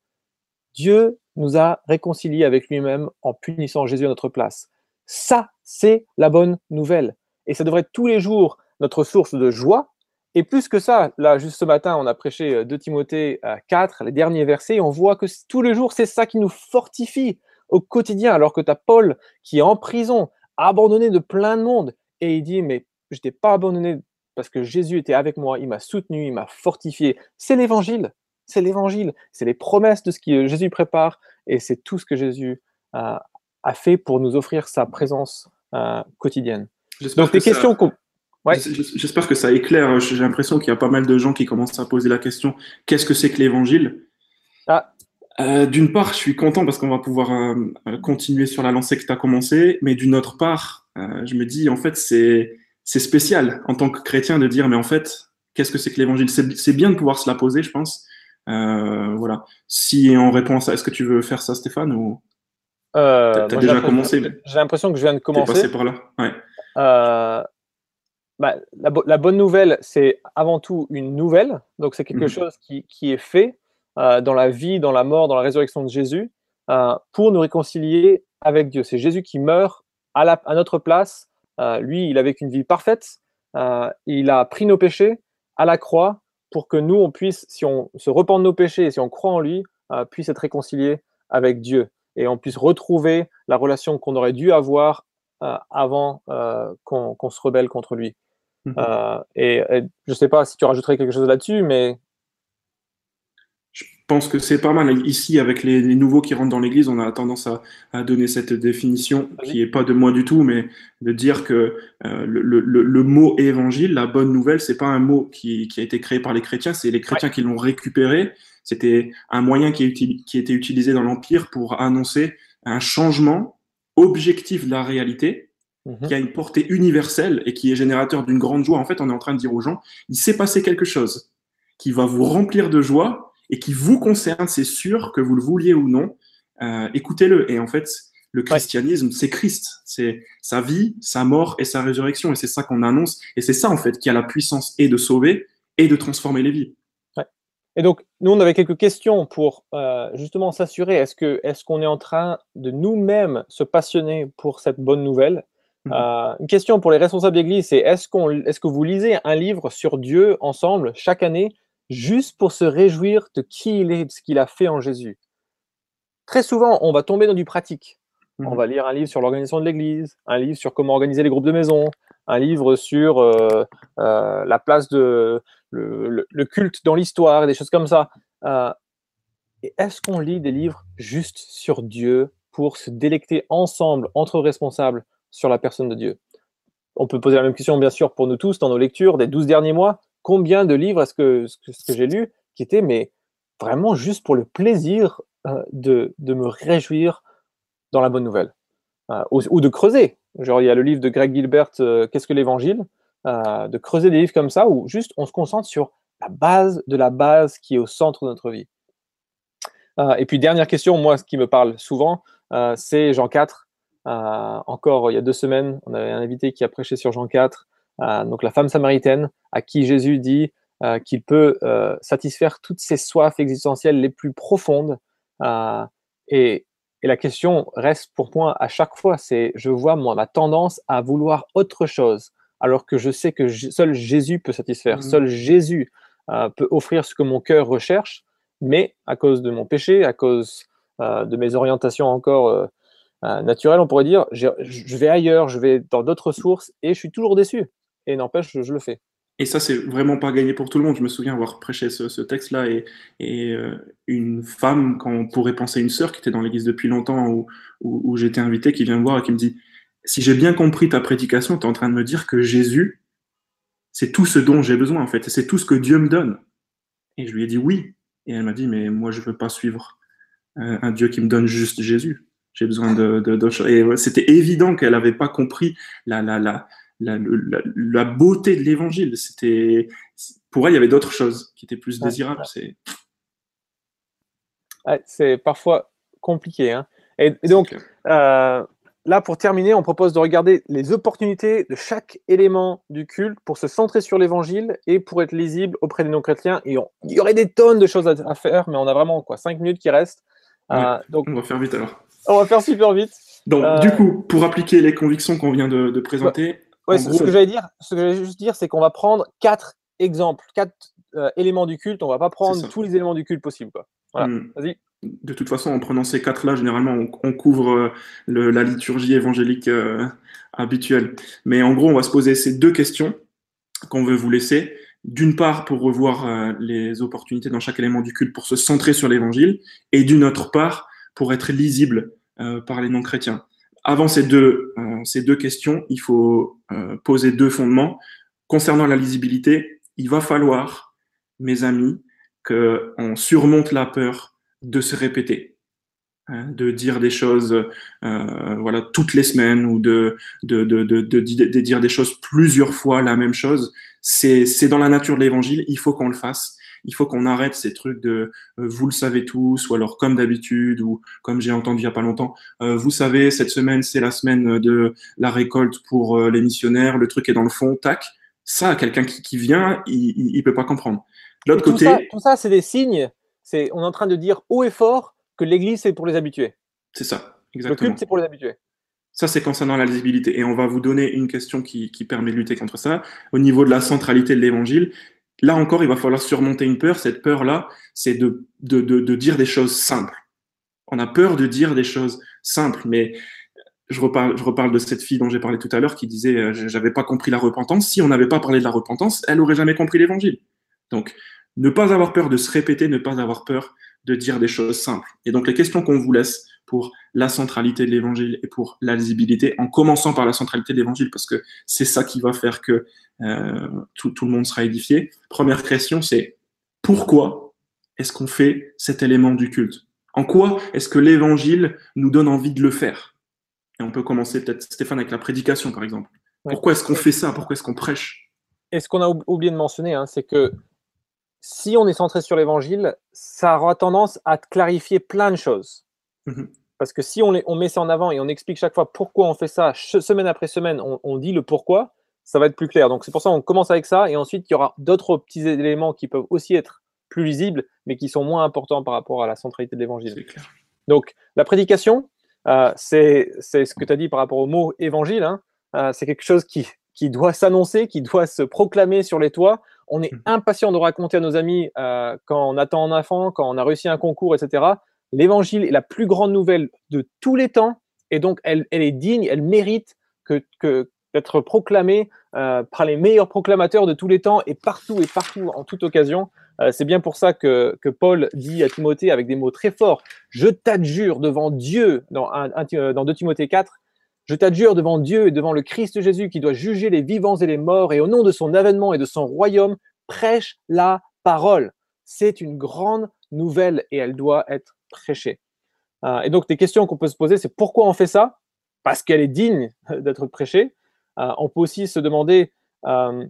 Dieu nous a réconciliés avec lui-même en punissant Jésus à notre place. Ça, c'est la bonne nouvelle. Et ça devrait être tous les jours notre source de joie. Et plus que ça, là, juste ce matin, on a prêché 2 euh, Timothée 4, les derniers versets, et on voit que tous les jours, c'est ça qui nous fortifie au quotidien, alors que tu as Paul qui est en prison, abandonné de plein de monde, et il dit, mais je t'ai pas abandonné parce que Jésus était avec moi, il m'a soutenu, il m'a fortifié. C'est l'évangile, c'est l'évangile, c'est les promesses de ce que Jésus prépare et c'est tout ce que Jésus a, fait pour nous offrir sa présence euh, quotidienne. Donc les questions J'espère que ça éclaire. J'ai l'impression qu'il y a pas mal de gens qui commencent à poser la question qu'est-ce que c'est que l'évangile? Ah. Euh, d'une part, je suis content parce qu'on va pouvoir euh, continuer sur la lancée que tu as commencé, mais d'une autre part, je me dis en fait c'est c'est spécial en tant que chrétien de dire, mais en fait, qu'est-ce que c'est que l'évangile? C'est bien de pouvoir se la poser, je pense. Euh, voilà. Si on répond à ça, est-ce que tu veux faire ça, Stéphane ou? Euh, T'as déjà commencé J'ai l'impression que je viens de commencer. passé par là. Ouais. Euh, bah, la, bonne nouvelle, c'est avant tout une nouvelle. Donc c'est quelque mhm. chose qui, qui, est fait dans la vie, dans la mort, dans la résurrection de Jésus pour nous réconcilier avec Dieu. C'est Jésus qui meurt à, la, à notre place lui, il a vécu une vie parfaite. Euh, il a pris nos péchés à la croix pour que nous, on puisse, si on se repent de nos péchés et si on croit en lui, euh, puisse être réconcilié avec Dieu et on puisse retrouver la relation qu'on aurait dû avoir avant qu'on se rebelle contre lui. Mhm. et, et, je ne sais pas si tu rajouterais quelque chose là-dessus, mais pense que c'est pas mal. Ici, avec les, nouveaux qui rentrent dans l'Église, on a tendance à, donner cette définition qui est pas de moi du tout, mais de dire que euh, le, mot évangile, la bonne nouvelle, c'est pas un mot qui, a été créé par les chrétiens, c'est les chrétiens qui l'ont récupéré. C'était un moyen qui, qui était utilisé dans l'Empire pour annoncer un changement objectif de la réalité, mhm. qui a une portée universelle et qui est générateur d'une grande joie. En fait, on est en train de dire aux gens, il s'est passé quelque chose qui va vous remplir de joie et qui vous concerne, c'est sûr que vous le vouliez ou non, euh, écoutez-le. Et en fait, le christianisme, c'est Christ, c'est sa vie, sa mort et sa résurrection, et c'est ça qu'on annonce, et c'est ça en fait qui a la puissance et de sauver et de transformer les vies. Et donc, nous, on avait quelques questions pour euh, justement s'assurer, est-ce que est-ce qu'on est en train de nous-mêmes se passionner pour cette bonne nouvelle? Mhm. euh, Une question pour les responsables d'église, c'est est-ce qu'on, est-ce que vous lisez un livre sur Dieu ensemble chaque année? Juste pour se réjouir de qui il est, de ce qu'il a fait en Jésus. Très souvent, on va tomber dans du pratique. On mhm. va lire un livre sur l'organisation de l'Église, un livre sur comment organiser les groupes de maison, un livre sur euh, euh, la place de le, culte dans l'histoire, des choses comme ça. Euh, est-ce qu'on lit des livres juste sur Dieu pour se délecter ensemble, entre responsables, sur la personne de Dieu? On peut poser la même question, bien sûr, pour nous tous, dans nos lectures des douze derniers mois combien de livres est-ce que, j'ai lu qui étaient mais vraiment juste pour le plaisir euh, de, de, me réjouir dans la bonne nouvelle euh, ou, de creuser. Genre, il y a le livre de Greg Gilbert, euh, Qu'est-ce que l'évangile De creuser des livres comme ça où juste on se concentre sur la base de la base qui est au centre de notre vie. et puis, dernière question, moi, ce qui me parle souvent, c'est Jean 4. encore il y a deux semaines, on avait un invité qui a prêché sur Jean 4. Euh, donc la femme samaritaine à qui Jésus dit euh, qu'il peut euh, satisfaire toutes ses soifs existentielles les plus profondes. Et, et, la question reste pour moi à chaque fois, c'est je vois moi ma tendance à vouloir autre chose, alors que je sais que seul Jésus peut satisfaire, mmh. seul Jésus peut offrir ce que mon cœur recherche, mais à cause de mon péché, à cause de mes orientations encore naturelles, on pourrait dire, je vais ailleurs, je vais dans d'autres sources et je suis toujours déçu et n'empêche, je, le fais. Et ça, c'est vraiment pas gagné pour tout le monde. Je me souviens avoir prêché ce, texte-là et, euh, une femme, quand on pourrait penser une sœur qui était dans l'église depuis longtemps où, j'étais invité, qui vient me voir et qui me dit Si j'ai bien compris ta prédication, tu es en train de me dire que Jésus, c'est tout ce dont j'ai besoin en fait, c'est tout ce que Dieu me donne. Et je lui ai dit oui. Et elle m'a dit, mais moi, je veux pas suivre euh, un Dieu qui me donne juste Jésus. J'ai besoin de, de, Et c'était évident qu'elle n'avait pas compris la, la, la, la, la beauté de l'évangile. C'était, pour elle, il y avait d'autres choses qui étaient plus désirables. C'est, c'est parfois compliqué. Hein. Et, donc, euh, là, pour terminer, on propose de regarder les opportunités de chaque élément du culte pour se centrer sur l'évangile et pour être lisible auprès des non-chrétiens. Et il y aurait des tonnes de choses à, faire, mais on a vraiment quoi, 5 minutes qui restent. Euh, donc, on va faire vite alors. On va faire super vite. Donc, euh, du coup, pour appliquer les convictions qu'on vient de, présenter. Ouais, ce, que j'allais dire, ce que j'allais juste dire, c'est qu'on va prendre quatre exemples, quatre éléments du culte. On va pas prendre tous les éléments du culte possibles. Voilà, hmm. vas-y de toute façon, en prenant ces quatre-là, généralement, on, couvre euh, la liturgie évangélique euh, habituelle. Mais en gros, on va se poser ces deux questions qu'on veut vous laisser. D'une part, pour revoir euh, les opportunités dans chaque élément du culte, pour se centrer sur l'évangile, et d'une autre part, pour être lisible par les non-chrétiens. Avant ces deux, ces deux questions, il faut poser deux fondements. Concernant la lisibilité, il va falloir, mes amis, qu'on surmonte la peur de se répéter, hein, de dire des choses euh, voilà toutes les semaines ou de de, de, de, de, dire des choses plusieurs fois la même chose. C'est c'est dans la nature de l'évangile. Il faut qu'on le fasse. Il faut qu'on arrête ces trucs de euh, vous le savez tous ou alors comme d'habitude ou comme j'ai entendu il y a pas longtemps. Euh, vous savez cette semaine c'est la semaine de la récolte pour les missionnaires. Le truc est dans le fond. Tac. Ça, quelqu'un qui, qui vient, il, il peut pas comprendre. L'autre côté. Ça, tout ça, c'est des signes c'est on est en train de dire haut et fort que l'Église c'est pour les habitués. C'est ça, exactement. Le culte c'est pour les habitués. Ça, c'est concernant la lisibilité. Et on va vous donner une question qui, permet de lutter contre ça. Au niveau de la centralité de l'évangile, là encore, il va falloir surmonter une peur. Cette peur-là, c'est de, de, de, dire des choses simples. On a peur de dire des choses simples, mais je reparle, je de cette fille dont j'ai parlé tout à l'heure qui disait euh, j'avais pas compris la repentance. Si on n'avait pas parlé de la repentance, elle aurait jamais compris l'évangile. Donc, ne pas avoir peur de se répéter, ne pas avoir peur de dire des choses simples. Et donc les questions qu'on vous laisse pour la centralité de l'évangile et pour la lisibilité, en commençant par la centralité de l'évangile, parce que c'est ça qui va faire que euh, tout, tout, le monde sera édifié. Première question, c'est pourquoi est-ce qu'on fait cet élément du culte? En quoi est-ce que l'évangile nous donne envie de le faire? Et on peut commencer peut-être, Stéphane, avec la prédication, par exemple. Pourquoi est-ce qu'on fait ça? Pourquoi est-ce qu'on prêche? Et ce qu'on a oublié de mentionner, hein, c'est que si on est centré sur l'évangile, ça aura tendance à clarifier plein de choses. Mhm. Parce que si on, on, met ça en avant et on explique chaque fois pourquoi on fait ça, semaine après semaine, on, dit le pourquoi, ça va être plus clair. Donc c'est pour ça qu'on commence avec ça et ensuite il y aura d'autres petits éléments qui peuvent aussi être plus lisibles, mais qui sont moins importants par rapport à la centralité de l'évangile. Donc la prédication, euh, c'est ce que tu as dit par rapport au mot évangile. Hein. Euh, c'est quelque chose qui, qui doit s'annoncer, qui doit se proclamer sur les toits on est mmh. impatient de raconter à nos amis euh, quand on attend un enfant, quand on a réussi un concours, etc. L'évangile est la plus grande nouvelle de tous les temps et donc elle, est digne, elle mérite que, d'être proclamée euh, par les meilleurs proclamateurs de tous les temps et partout et partout en toute occasion. Euh, c'est bien pour ça que, Paul dit à Timothée avec des mots très forts Je t'adjure devant Dieu, dans, dans 2 Timothée 4, je t'adjure devant Dieu et devant le Christ Jésus qui doit juger les vivants et les morts, et au nom de son avènement et de son royaume, prêche la parole. C'est une grande nouvelle et elle doit être prêchée. Euh, et donc, des questions qu'on peut se poser, c'est pourquoi on fait ça? Parce qu'elle est digne d'être prêchée. Euh, on peut aussi se demander, euh,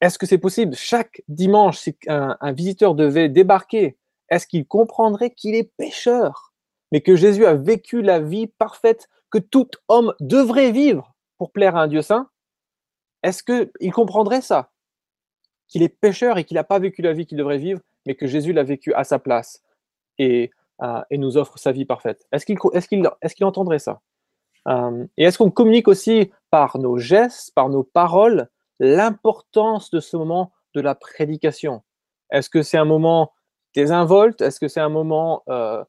est-ce que c'est possible? Chaque dimanche, si un, un visiteur devait débarquer, est-ce qu'il comprendrait qu'il est pécheur, mais que Jésus a vécu la vie parfaite que tout homme devrait vivre pour plaire à un Dieu saint, est-ce qu'il comprendrait ça? Qu'il est pécheur et qu'il n'a pas vécu la vie qu'il devrait vivre, mais que Jésus l'a vécu à sa place et, euh, nous offre sa vie parfaite. Est-ce qu'il entendrait ça? Euh, Et est-ce qu'on communique aussi par nos gestes, par nos paroles, l'importance de ce moment de la prédication? Est-ce que c'est un moment désinvolte Est-ce que c'est un moment euh,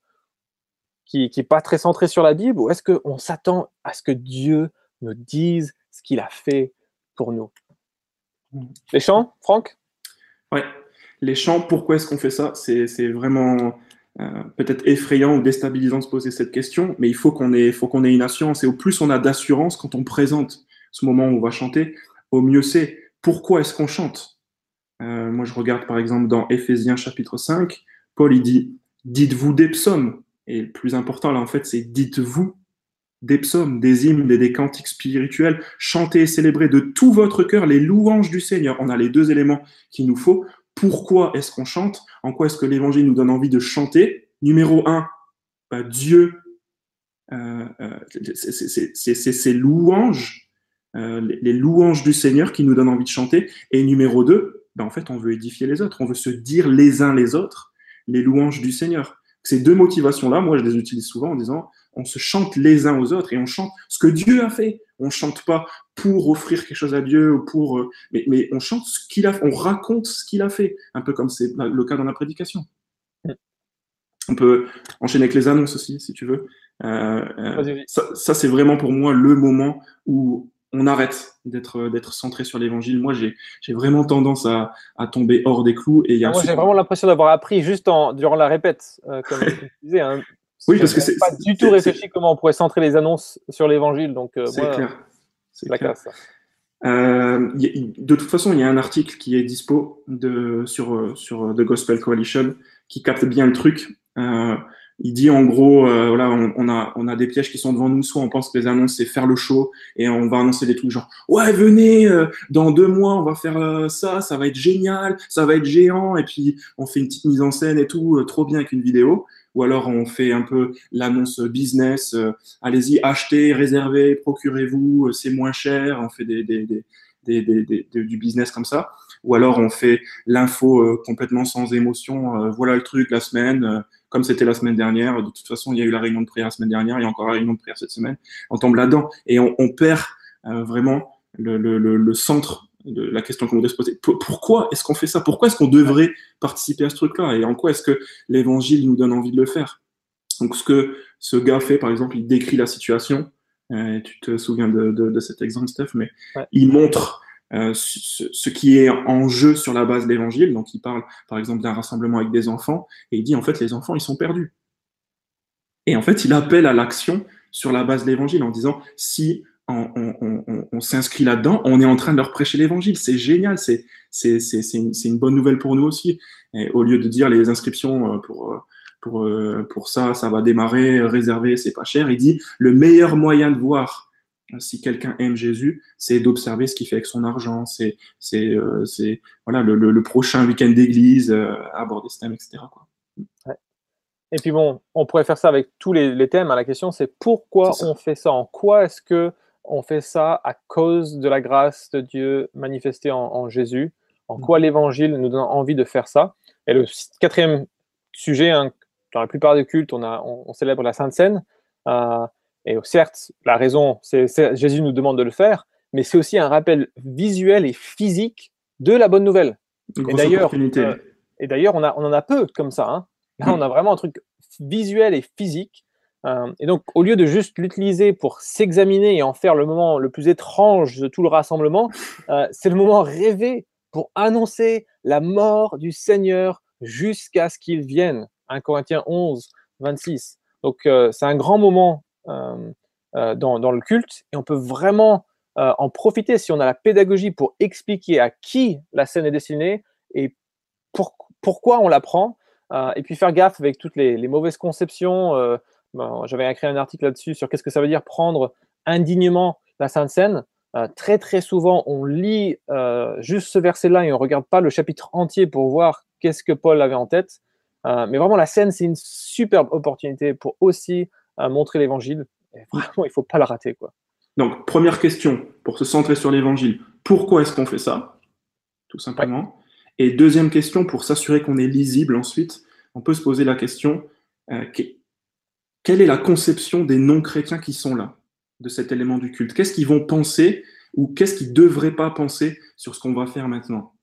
qui n'est pas très centré sur la Bible ou est-ce qu'on s'attend à ce que Dieu nous dise ce qu'il a fait pour nous? Les chants, Franck? Oui, les chants, pourquoi est-ce qu'on fait ça? C'est vraiment euh, peut-être effrayant ou déstabilisant de se poser cette question, mais il faut qu'on ait, ait une assurance. Et au plus on a d'assurance quand on présente ce moment où on va chanter, au mieux c'est. Pourquoi est-ce qu'on chante? Euh, moi, je regarde par exemple dans Éphésiens chapitre 5, Paul il dit Dites-vous des psaumes. Et le plus important là, en fait, c'est dites-vous des psaumes, des hymnes et des cantiques spirituels, chantez et célébrez de tout votre cœur les louanges du Seigneur. On a les deux éléments qu'il nous faut. Pourquoi est-ce qu'on chante? En quoi est-ce que l'Évangile nous donne envie de chanter? Numéro un, bah, Dieu, euh, euh, c'est ces louanges, euh, les, louanges du Seigneur qui nous donnent envie de chanter. Et numéro deux, bah, en fait, on veut édifier les autres, on veut se dire les uns les autres les louanges du Seigneur. Ces deux motivations-là, moi, je les utilise souvent en disant on se chante les uns aux autres et on chante ce que Dieu a fait. On chante pas pour offrir quelque chose à Dieu ou pour, euh, mais, mais, on chante ce qu'il a, fait. on raconte ce qu'il a fait, un peu comme c'est le cas dans la prédication. On peut enchaîner avec les annonces aussi, si tu veux. Euh, euh, ça, ça c'est vraiment pour moi le moment où on arrête d'être d'être centré sur l'évangile. Moi, j'ai vraiment tendance à, à, tomber hors des clous. Et y a Moi, j'ai vraiment l'impression d'avoir appris juste en, durant la répète, comme tu disais. Hein. Oui, parce que c'est pas du tout réfléchi comment on pourrait centrer les annonces sur l'évangile. Donc, euh, c'est clair. C'est la classe. Euh, de toute façon, il y a un article qui est dispo de, sur, euh, sur The Gospel Coalition qui capte bien le truc. Euh, il dit en gros, euh, voilà, on, a, on a des pièges qui sont devant nous. Soit on pense que les annonces c'est faire le show et on va annoncer des trucs genre ouais venez dans deux mois on va faire ça, ça va être génial, ça va être géant. Et puis on fait une petite mise en scène et tout, trop bien avec une vidéo. Ou alors on fait un peu l'annonce business, euh, allez-y, achetez, réservez, procurez-vous, euh, c'est moins cher, on fait des, des, des, du business comme ça, ou alors on fait l'info euh, complètement sans émotion, voilà le truc la semaine, comme c'était la semaine dernière, de toute façon il y a eu la réunion de prière la semaine dernière, il y a encore la réunion de prière cette semaine, on tombe là-dedans et on, on perd vraiment le, le, le, centre de la question qu'on voudrait se poser. Pourquoi est-ce qu'on fait ça? Pourquoi est-ce qu'on devrait participer à ce truc-là? Et en quoi est-ce que l'évangile nous donne envie de le faire? Donc, ce que ce gars fait, par exemple, il décrit la situation. Euh, tu te souviens de, de, cet exemple, Steph, mais il montre euh, ce, qui est en jeu sur la base de l'évangile. Donc, il parle, par exemple, d'un rassemblement avec des enfants et il dit, en fait, les enfants, ils sont perdus. Et en fait, il appelle à l'action sur la base de l'évangile en disant, si on, s'inscrit là-dedans, on est en train de leur prêcher l'évangile. C'est génial, c'est une, une, bonne nouvelle pour nous aussi. Et au lieu de dire les inscriptions euh, pour, euh, pour, pour ça, ça va démarrer, réservé, c'est pas cher, il dit le meilleur moyen de voir si quelqu'un aime Jésus, c'est d'observer ce qu'il fait avec son argent, c'est c'est voilà le, le, prochain week-end d'église, aborder ce thème, etc. Quoi. Et puis bon, on pourrait faire ça avec tous les, les thèmes. La question, c'est pourquoi on fait ça? En quoi est-ce que on fait ça à cause de la grâce de Dieu manifestée en, Jésus? En quoi mm. l'évangile nous donne envie de faire ça? Et le quatrième sujet, hein, dans la plupart des cultes, on, a, on, célèbre la Sainte Seine. Euh, et certes, la raison, c'est Jésus nous demande de le faire, mais c'est aussi un rappel visuel et physique de la bonne nouvelle. Et d'ailleurs, euh, et d'ailleurs, on, on en a peu comme ça. Hein. Là, mm. on a vraiment un truc visuel et physique euh, et donc, au lieu de juste l'utiliser pour s'examiner et en faire le moment le plus étrange de tout le rassemblement, euh, c'est le moment rêvé pour annoncer la mort du Seigneur jusqu'à ce qu'il vienne. 1 Corinthiens 11, 26. Donc, euh, c'est un grand moment dans, dans, le culte et on peut vraiment en profiter si on a la pédagogie pour expliquer à qui la scène est destinée et pour, pourquoi on la prend. et puis faire gaffe avec toutes les, mauvaises conceptions j'avais écrit un article là-dessus sur qu'est-ce que ça veut dire prendre indignement la Sainte Seine. Euh, très très souvent, on lit euh, juste ce verset-là et on ne regarde pas le chapitre entier pour voir qu'est-ce que Paul avait en tête. Euh, mais vraiment, la scène, c'est une superbe opportunité pour aussi montrer l'évangile. vraiment, il ne faut pas la rater. Quoi. Donc, première question, pour se centrer sur l'évangile, pourquoi est-ce qu'on fait ça Tout simplement? Et deuxième question, pour s'assurer qu'on est lisible ensuite, on peut se poser la question, quelle est la conception des non-chrétiens qui sont là, de cet élément du culte? Qu'est-ce qu'ils vont penser ou qu'est-ce qu'ils ne devraient pas penser sur ce qu'on va faire maintenant?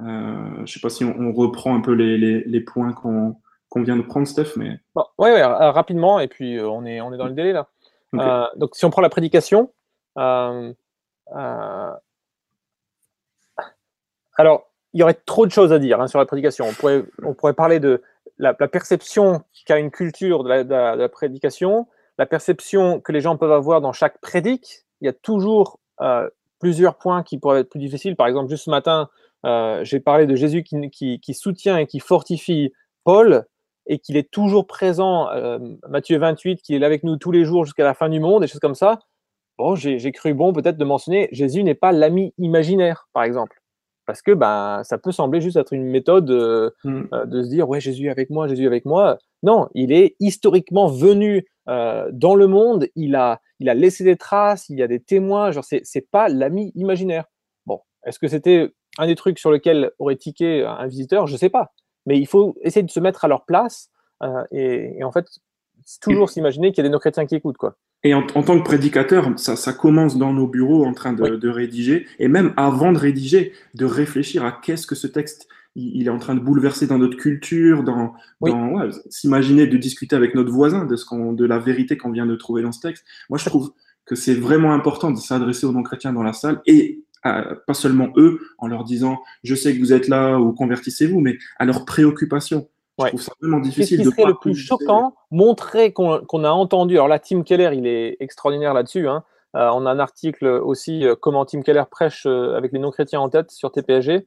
Euh, Je ne sais pas si on, reprend un peu les, points qu'on vient de prendre, Steph, mais... Oui, ouais, euh, rapidement, et puis euh, on, est, on est dans le délai là. donc si on prend la prédication, alors il y aurait trop de choses à dire hein, sur la prédication. On pourrait, on pourrait parler de la, perception qu'a une culture de la, prédication, la perception que les gens peuvent avoir dans chaque prédique. Il y a toujours euh, plusieurs points qui pourraient être plus difficiles. Par exemple, juste ce matin, Euh, j'ai parlé de Jésus qui, qui, soutient et qui fortifie Paul et qu'il est toujours présent, euh, Matthieu 28, qui est là avec nous tous les jours jusqu'à la fin du monde, des choses comme ça. Bon, j'ai cru bon peut-être de mentionner, Jésus n'est pas l'ami imaginaire, par exemple. Parce que ben, ça peut sembler juste être une méthode euh, mm. de se dire, ouais, Jésus est avec moi, Jésus est avec moi. Non, il est historiquement venu dans le monde, il a, il a laissé des traces, il y a des témoins, genre c'est pas l'ami imaginaire. Bon, est-ce que c'était un des trucs sur lesquels aurait tiqué un visiteur, je ne sais pas. Mais il faut essayer de se mettre à leur place euh, et, en fait, toujours s'imaginer qu'il y a des non-chrétiens qui écoutent. Quoi. Et en, tant que prédicateur, ça, ça, commence dans nos bureaux en train de, de, rédiger, et même avant de rédiger, de réfléchir à qu'est-ce que ce texte il, est en train de bouleverser dans notre culture, dans, dans s'imaginer de discuter avec notre voisin de, ce qu'on, de la vérité qu'on vient de trouver dans ce texte. Moi, je trouve que c'est vraiment important de s'adresser aux non-chrétiens dans la salle et pas seulement eux, en leur disant je sais que vous êtes là ou convertissez-vous, mais à leurs préoccupations. Je trouve ça vraiment difficile. Ce qui serait le plus choquant, montrer qu'on a entendu. Alors là, Tim Keller, il est extraordinaire là-dessus. Hein. Euh, on a un article aussi euh, comment Tim Keller prêche euh, avec les non-chrétiens en tête sur TPSG.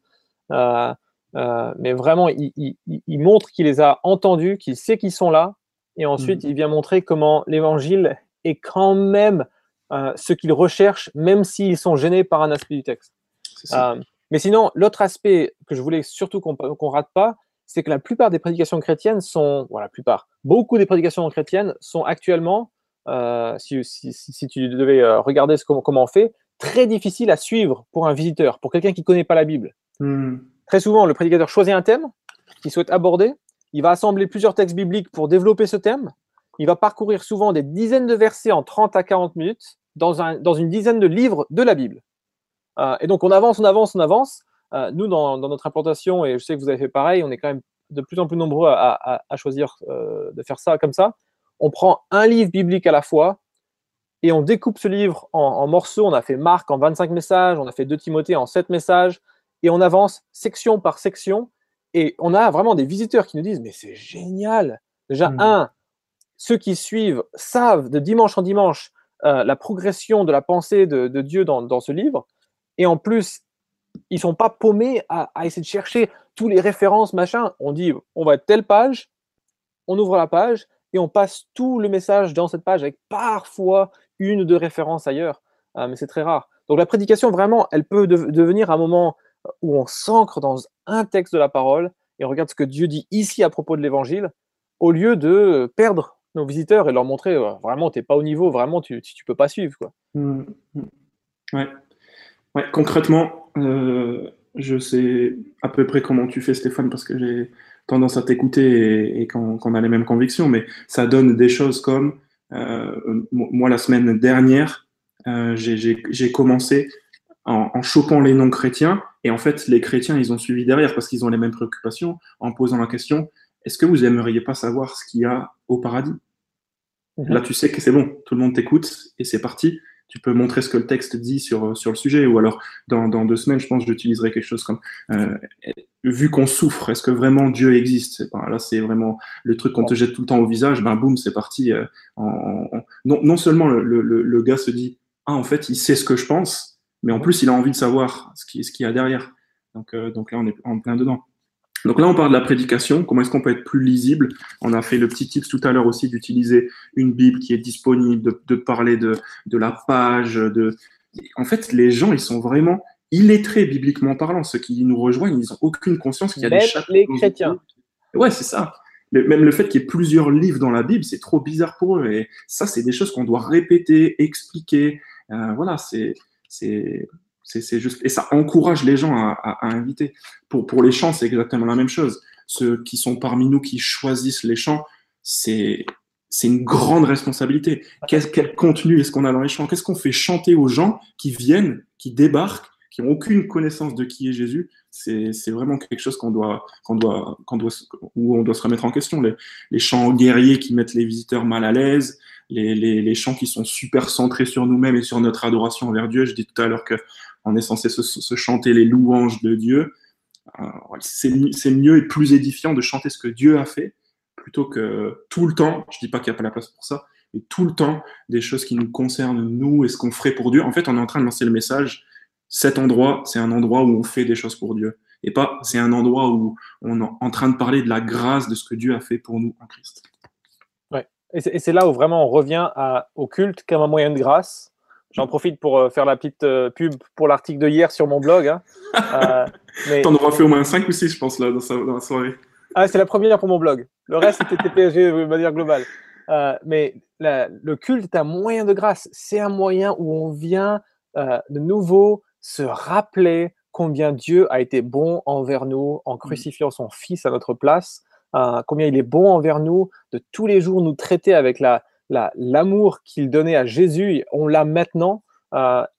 mais vraiment, il, il montre qu'il les a entendus, qu'il sait qu'ils sont là, et ensuite mm. il vient montrer comment l'évangile est quand même euh, ce qu'ils recherchent, même s'ils sont gênés par un aspect du texte. Euh, mais sinon, l'autre aspect que je voulais surtout qu'on ne rate pas, c'est que la plupart des prédications chrétiennes sont, voilà, la plupart, beaucoup des prédications chrétiennes sont actuellement, euh, si, tu devais regarder ce, comment, on fait, très difficiles à suivre pour un visiteur, pour quelqu'un qui ne connaît pas la Bible. Hmm. Très souvent, le prédicateur choisit un thème qu'il souhaite aborder, il va assembler plusieurs textes bibliques pour développer ce thème, il va parcourir souvent des dizaines de versets en 30 à 40 minutes dans, un, dans une dizaine de livres de la Bible. Euh, et donc on avance, on avance, on avance. Euh, nous, dans, notre implantation, et je sais que vous avez fait pareil, on est quand même de plus en plus nombreux à, choisir euh, de faire ça comme ça. On prend un livre biblique à la fois et on découpe ce livre en, en, morceaux. On a fait Marc en 25 messages, on a fait 2 Timothée en 7 messages, et on avance section par section. Et on a vraiment des visiteurs qui nous disent Mais c'est génial Déjà, mmh. un, ceux qui suivent savent de dimanche en dimanche euh, la progression de la pensée de, Dieu dans, ce livre. Et en plus, ils sont pas paumés à, essayer de chercher tous les références, machin. On dit, on va être telle page, on ouvre la page et on passe tout le message dans cette page avec parfois une ou deux références ailleurs. Euh, mais c'est très rare. Donc la prédication, vraiment, elle peut devenir un moment où on s'ancre dans un texte de la parole et on regarde ce que Dieu dit ici à propos de l'évangile, au lieu de perdre nos visiteurs et leur montrer euh, vraiment, tu n'es pas au niveau, vraiment, tu ne peux pas suivre. Quoi. Mmh, mmh. Ouais. ouais. concrètement, euh, je sais à peu près comment tu fais, Stéphane, parce que j'ai tendance à t'écouter et, qu'on a les mêmes convictions, mais ça donne des choses comme, euh, moi, la semaine dernière, j'ai commencé en, en, chopant les non-chrétiens, et en fait, les chrétiens, ils ont suivi derrière parce qu'ils ont les mêmes préoccupations, en posant la question, est-ce que vous aimeriez pas savoir ce qu'il y a au paradis? Mhm. Là, tu sais que c'est bon, tout le monde t'écoute et c'est parti. Tu peux montrer ce que le texte dit sur, sur le sujet. Ou alors, dans, dans deux semaines, je pense j'utiliserai quelque chose comme euh, Vu qu'on souffre, est-ce que vraiment Dieu existe? Là, c'est vraiment le truc qu'on te jette tout le temps au visage. Ben, boum, c'est parti. Euh, en, non, non, seulement le, le, le, gars se dit Ah, en fait, il sait ce que je pense, mais en plus, il a envie de savoir ce qu'il ce qu'il y a derrière. Donc, euh, donc là, on est en plein dedans. Donc là, on parle de la prédication. Comment est-ce qu'on peut être plus lisible? On a fait le petit tips tout à l'heure aussi d'utiliser une Bible qui est disponible, de, parler de, de, la page. De... En fait, les gens, ils sont vraiment illettrés bibliquement parlant. Ceux qui nous rejoignent, ils n'ont aucune conscience qu'il y a des chapitres. les chrétiens. Ouais, c'est ça. Même le fait qu'il y ait plusieurs livres dans la Bible, c'est trop bizarre pour eux. Et ça, c'est des choses qu'on doit répéter, expliquer. Euh, voilà, c'est c'est juste et ça encourage les gens à, inviter. Pour, pour les chants, c'est exactement la même chose. Ceux qui sont parmi nous qui choisissent les chants, c'est c'est une grande responsabilité. Quel, quel contenu est-ce qu'on a dans les chants? Qu'est-ce qu'on fait chanter aux gens qui viennent, qui débarquent, qui n'ont aucune connaissance de qui est Jésus C'est vraiment quelque chose qu'on doit, qu'on doit, qu'on doit, où on doit se remettre en question. Les, chants guerriers qui mettent les visiteurs mal à l'aise, les, chants qui sont super centrés sur nous-mêmes et sur notre adoration envers Dieu. Je dis tout à l'heure que on est censé se, chanter les louanges de Dieu. Euh, c'est mieux et plus édifiant de chanter ce que Dieu a fait plutôt que tout le temps, je dis pas qu'il n'y a pas la place pour ça, mais tout le temps des choses qui nous concernent, nous, et ce qu'on ferait pour Dieu. En fait, on est en train de lancer le message, cet endroit, c'est un endroit où on fait des choses pour Dieu. et pas c'est un endroit où on est en train de parler de la grâce de ce que Dieu a fait pour nous en Christ. Ouais. Et c'est là où vraiment on revient à, au culte comme un moyen de grâce. J'en profite pour euh, faire la petite euh, pub pour l'article de hier sur mon blog. Hein. Euh, mais... T'en auras fait au moins 5 ou 6, je pense, là, dans, dans la soirée. Ah, c'est la première pour mon blog. Le reste, c'était TPG de manière globale. Euh, mais le culte est un moyen de grâce. C'est un moyen où on vient euh, de nouveau se rappeler combien Dieu a été bon envers nous en mmh. crucifiant son Fils à notre place, euh, combien il est bon envers nous, de tous les jours nous traiter avec la, l'amour qu'il donnait à Jésus. On l'a maintenant.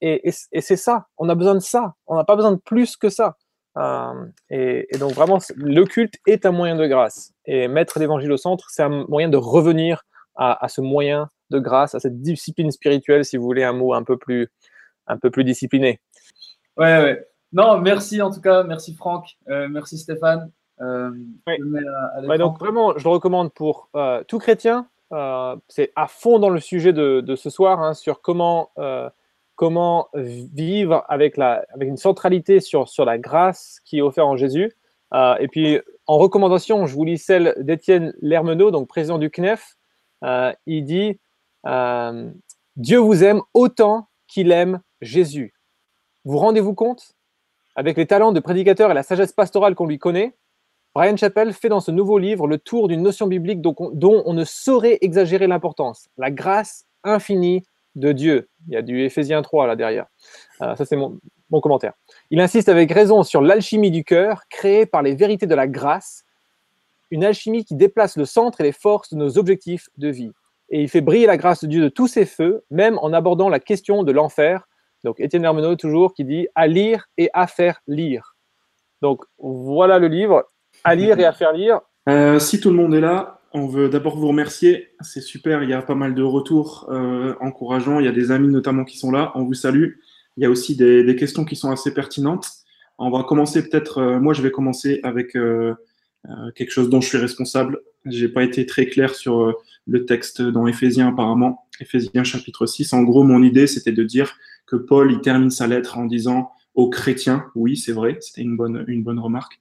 et, et c'est ça. On a besoin de ça. On n'a pas besoin de plus que ça. Et, et, donc vraiment, le culte est un moyen de grâce. Et mettre l'évangile au centre, c'est un moyen de revenir à, ce moyen de grâce, à cette discipline spirituelle, si vous voulez un mot un peu plus, un peu plus discipliné. Ouais, ouais. Non, merci en tout cas, merci Franck, euh, merci Stéphane. Euh, donc vraiment, je le recommande pour euh, tout chrétien. c'est à fond dans le sujet de, de ce soir hein, sur comment comment vivre avec, la, avec une centralité sur, sur la grâce qui est offerte en Jésus. et puis, en recommandation, je vous lis celle d'Étienne Lermenot, donc président du CNEF, euh, il dit euh, Dieu vous aime autant qu'il aime Jésus. Vous rendez-vous compte? Avec les talents de prédicateur et la sagesse pastorale qu'on lui connaît, Brian Chappell fait dans ce nouveau livre le tour d'une notion biblique dont on, ne saurait exagérer l'importance, la grâce infinie de Dieu. Il y a du Éphésiens 3 là derrière. Euh, ça, c'est mon, mon, commentaire. Il insiste avec raison sur l'alchimie du cœur, créée par les vérités de la grâce, une alchimie qui déplace le centre et les forces de nos objectifs de vie. Et il fait briller la grâce de Dieu de tous ses feux, même en abordant la question de l'enfer. Donc Étienne Hermenot toujours qui dit à lire et à faire lire. Donc voilà le livre, à lire et à faire lire. Euh, si tout le monde est là, on veut d'abord vous remercier. C'est super, il y a pas mal de retours euh, encourageants. Il y a des amis notamment qui sont là. On vous salue. Il y a aussi des, questions qui sont assez pertinentes. On va commencer peut-être, euh, moi je vais commencer avec quelque chose dont je suis responsable. J'ai pas été très clair sur euh, le texte dans Éphésiens apparemment, Éphésiens chapitre 6. En gros, mon idée, c'était de dire que Paul, il termine sa lettre en disant aux chrétiens, oui, c'est vrai, c'était une bonne, une bonne remarque.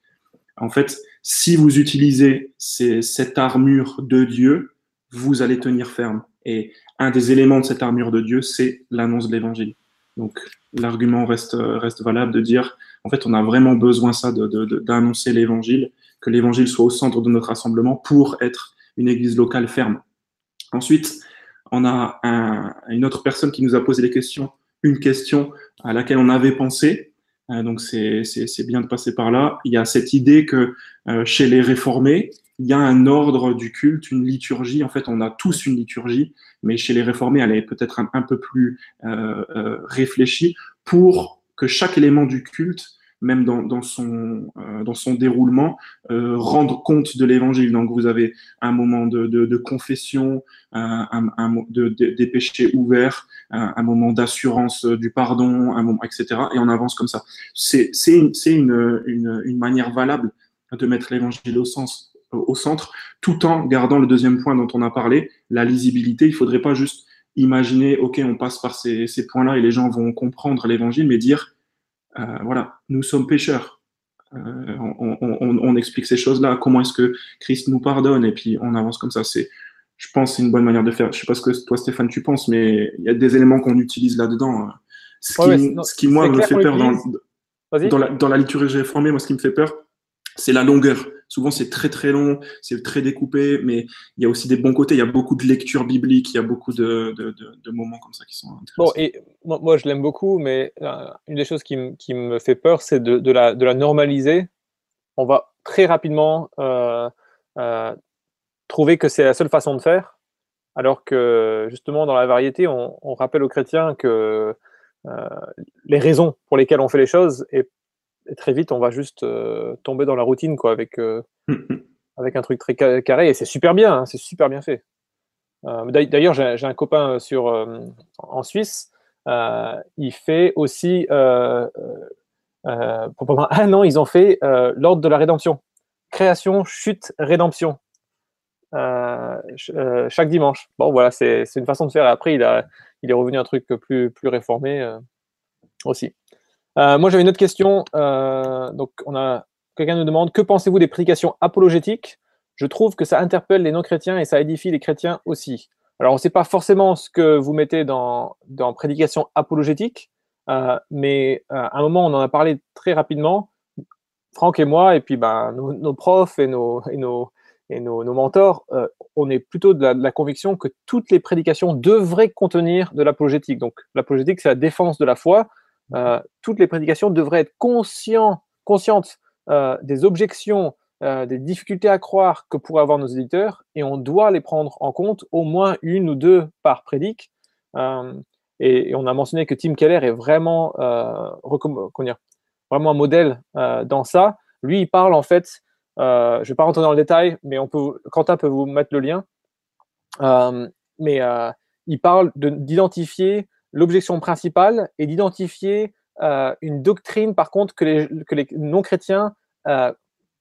En fait, si vous utilisez cette armure de Dieu, vous allez tenir ferme. Et un des éléments de cette armure de Dieu, c'est l'annonce de l'évangile. Donc, l'argument reste, reste valable de dire, en fait, on a vraiment besoin ça, d'annoncer de, l'évangile que l'évangile soit au centre de notre rassemblement pour être une église locale ferme. Ensuite, on a une autre personne qui nous a posé des questions, une question à laquelle on avait pensé. Euh, donc c'est bien de passer par là. Il y a cette idée que euh, chez les réformés, il y a un ordre du culte, une liturgie. En fait, on a tous une liturgie, mais chez les réformés, elle est peut-être un, peu plus euh, réfléchie pour que chaque élément du culte même dans, dans son, euh, dans son déroulement, euh, rendre compte de l'évangile. Donc vous avez un moment de, de, de confession, un, un, de, des péchés ouverts, un, moment d'assurance du pardon, un moment, etc. Et on avance comme ça. C'est une, une, une, manière valable de mettre l'évangile au sens au centre, tout en gardant le deuxième point dont on a parlé, la lisibilité. Il faudrait pas juste imaginer, OK, on passe par ces, ces points-là et les gens vont comprendre l'évangile, mais dire, euh, voilà, nous sommes pécheurs. Euh, on, explique ces choses-là. Comment est-ce que Christ nous pardonne Et puis on avance comme ça. C'est, je pense, c'est une bonne manière de faire. Je sais pas ce que toi, Stéphane, tu penses, mais il y a des éléments qu'on utilise là-dedans. Ce qui, ce qui moi, me fait peur dans, dans, la, dans la liturgie réformée, moi, ce qui me fait peur, c'est la longueur. Souvent, c'est très très long, c'est très découpé, mais il y a aussi des bons côtés. Il y a beaucoup de lectures bibliques, il y a beaucoup de, moments comme ça qui sont intéressants. Bon, et moi, je l'aime beaucoup, mais euh, une des choses qui, qui me fait peur, c'est de, la, de la normaliser. On va très rapidement euh, euh, trouver que c'est la seule façon de faire, alors que justement, dans la variété, on, on rappelle aux chrétiens que les raisons pour lesquelles on fait les choses et et très vite, on va juste euh, tomber dans la routine, quoi, avec, euh, avec un truc très carré. Et c'est super bien, hein, c'est super bien fait. Euh, d'ailleurs, j'ai un copain sur, en Suisse. il fait aussi. pendant un an, ils ont fait l'ordre de la rédemption. Création, chute, rédemption. chaque dimanche. Bon, voilà, c'est une façon de faire. Après, il, a, il est revenu un truc plus, plus réformé aussi. Euh, moi, j'avais une autre question. Euh, donc, on a quelqu'un nous demande que pensez-vous des prédications apologétiques? Je trouve que ça interpelle les non-chrétiens et ça édifie les chrétiens aussi. Alors, on ne sait pas forcément ce que vous mettez dans, dans prédication apologétique, euh, mais à un moment, on en a parlé très rapidement, Franck et moi, et puis ben, nos, profs et nos, et nos, et nos, mentors, euh, on est plutôt de la, conviction que toutes les prédications devraient contenir de l'apologétique. Donc, l'apologétique, c'est la défense de la foi. Toutes les prédications devraient être conscient, conscientes des objections euh, des difficultés à croire que pourraient avoir nos éditeurs et on doit les prendre en compte au moins une ou deux par prédic. Euh, et, on a mentionné que Tim Keller est vraiment, euh, vraiment un modèle dans ça. Lui, il parle en fait, je ne vais pas rentrer dans le détail, mais Quentin peut vous mettre le lien. mais il parle d'identifier l'objection principale et d'identifier une doctrine, par contre, que les, non-chrétiens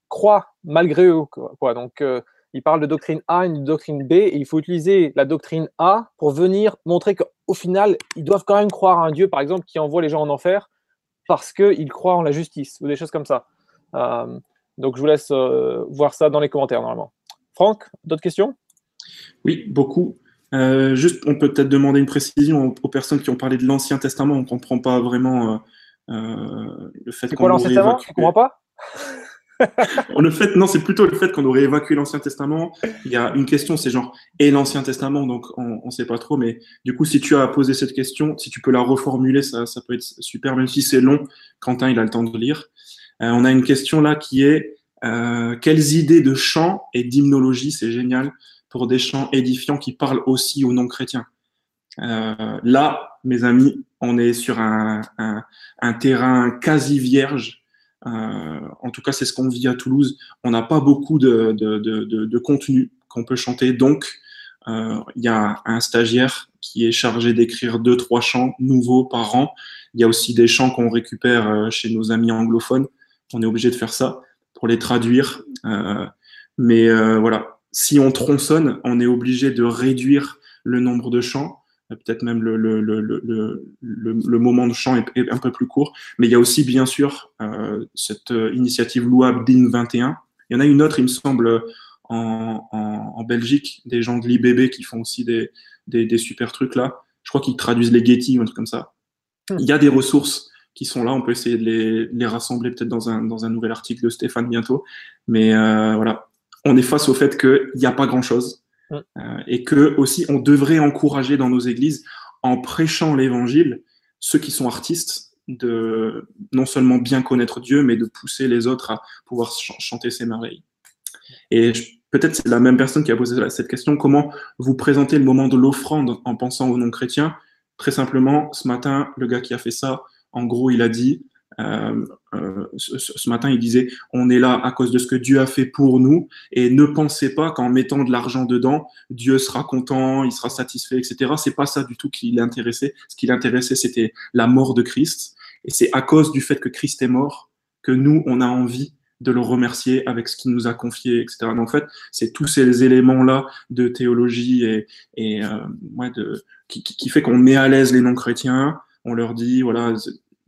croient malgré eux. Quoi. Donc, euh, il parle de doctrine A et de doctrine B, et il faut utiliser la doctrine A pour venir montrer qu'au final, ils doivent quand même croire à un Dieu, par exemple, qui envoie les gens en enfer parce qu'ils croient en la justice, ou des choses comme ça. Euh, donc, je vous laisse euh, voir ça dans les commentaires, normalement. Franck, d'autres questions? Oui, beaucoup. Juste, on peut peut-être demander une précision aux, personnes qui ont parlé de l'Ancien Testament. On ne comprend pas vraiment le fait qu'on. L'Ancien Testament? Tu ne comprends pas? Le fait, non, c'est plutôt le fait qu'on aurait évacué l'Ancien Testament. Il y a une question, c'est genre, et l'Ancien Testament, donc on ne sait pas trop, mais du coup, si tu as posé cette question, si tu peux la reformuler, ça, ça peut être super, même si c'est long. Quentin, il a le temps de lire. Euh, on a une question là qui est euh, quelles idées de chants et d'hymnologie, c'est génial, des chants édifiants qui parlent aussi aux non-chrétiens. Euh, là, mes amis, on est sur un, terrain quasi vierge euh, en tout cas, c'est ce qu'on vit à Toulouse. On n'a pas beaucoup de, contenu qu'on peut chanter. Donc, euh, il y a un stagiaire qui est chargé d'écrire deux, trois chants nouveaux par an. Il y a aussi des chants qu'on récupère chez nos amis anglophones. On est obligé de faire ça pour les traduire. mais voilà, si on tronçonne, on est obligé de réduire le nombre de chants peut-être même le, le, le, le, moment de chant est, un peu plus court. Mais il y a aussi, bien sûr, euh, cette euh, initiative louable DIN 21. Il y en a une autre, il me semble, en, en, Belgique, des gens de l'IBB qui font aussi des, des, des, super trucs là. Je crois qu'ils traduisent les Getty ou un truc comme ça. Hmm. Il y a des ressources qui sont là. On peut essayer de les, les rassembler peut-être dans un, dans un nouvel article de Stéphane bientôt. Mais euh, voilà, on est face au fait qu'il n'y a pas grand-chose Mm. Euh, et que aussi on devrait encourager dans nos églises, en prêchant l'évangile, ceux qui sont artistes, de non seulement bien connaître Dieu, mais de pousser les autres à pouvoir chanter ses merveilles. Et peut-être c'est la même personne qui a posé cette question, comment vous présentez le moment de l'offrande en pensant aux non-chrétiens? Très simplement, ce matin, le gars qui a fait ça, en gros, il a dit, euh, euh, ce, matin, il disait on est là à cause de ce que Dieu a fait pour nous, et ne pensez pas qu'en mettant de l'argent dedans, Dieu sera content, il sera satisfait, etc. C'est pas ça du tout qui l'intéressait. Ce qui l'intéressait, c'était la mort de Christ, et c'est à cause du fait que Christ est mort que nous, on a envie de le remercier avec ce qu'il nous a confié, etc. Donc, en fait, c'est tous ces éléments-là de théologie et, euh, qui, qui fait qu'on met à l'aise les non-chrétiens. On leur dit, voilà,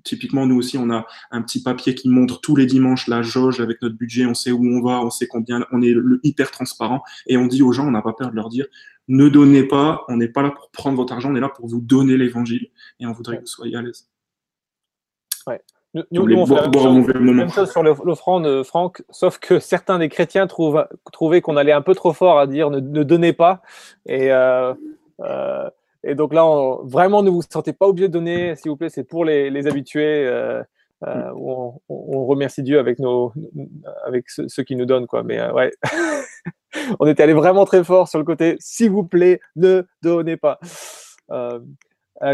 Typiquement, nous aussi, on a un petit papier qui montre tous les dimanches la jauge avec notre budget, on sait où on va, on sait combien, on est hyper transparent et on dit aux gens, on n'a pas peur de leur dire, ne donnez pas, on n'est pas là pour prendre votre argent, on est là pour vous donner l'évangile et on voudrait que vous soyez à l'aise. Ouais. Nous, nous, on fait la même, chose, sur l'offrande, Franck, sauf que certains des chrétiens trouvent, trouvaient qu'on allait un peu trop fort à dire ne, donnez pas. Et euh, euh, et donc là, vraiment, ne vous sentez pas obligé de donner, s'il vous plaît, c'est pour les, habitués. Euh, euh, on, remercie Dieu avec, nos, avec ceux, qui nous donnent. Quoi. Mais euh, ouais, on était allé vraiment très fort sur le côté, s'il vous plaît, ne donnez pas.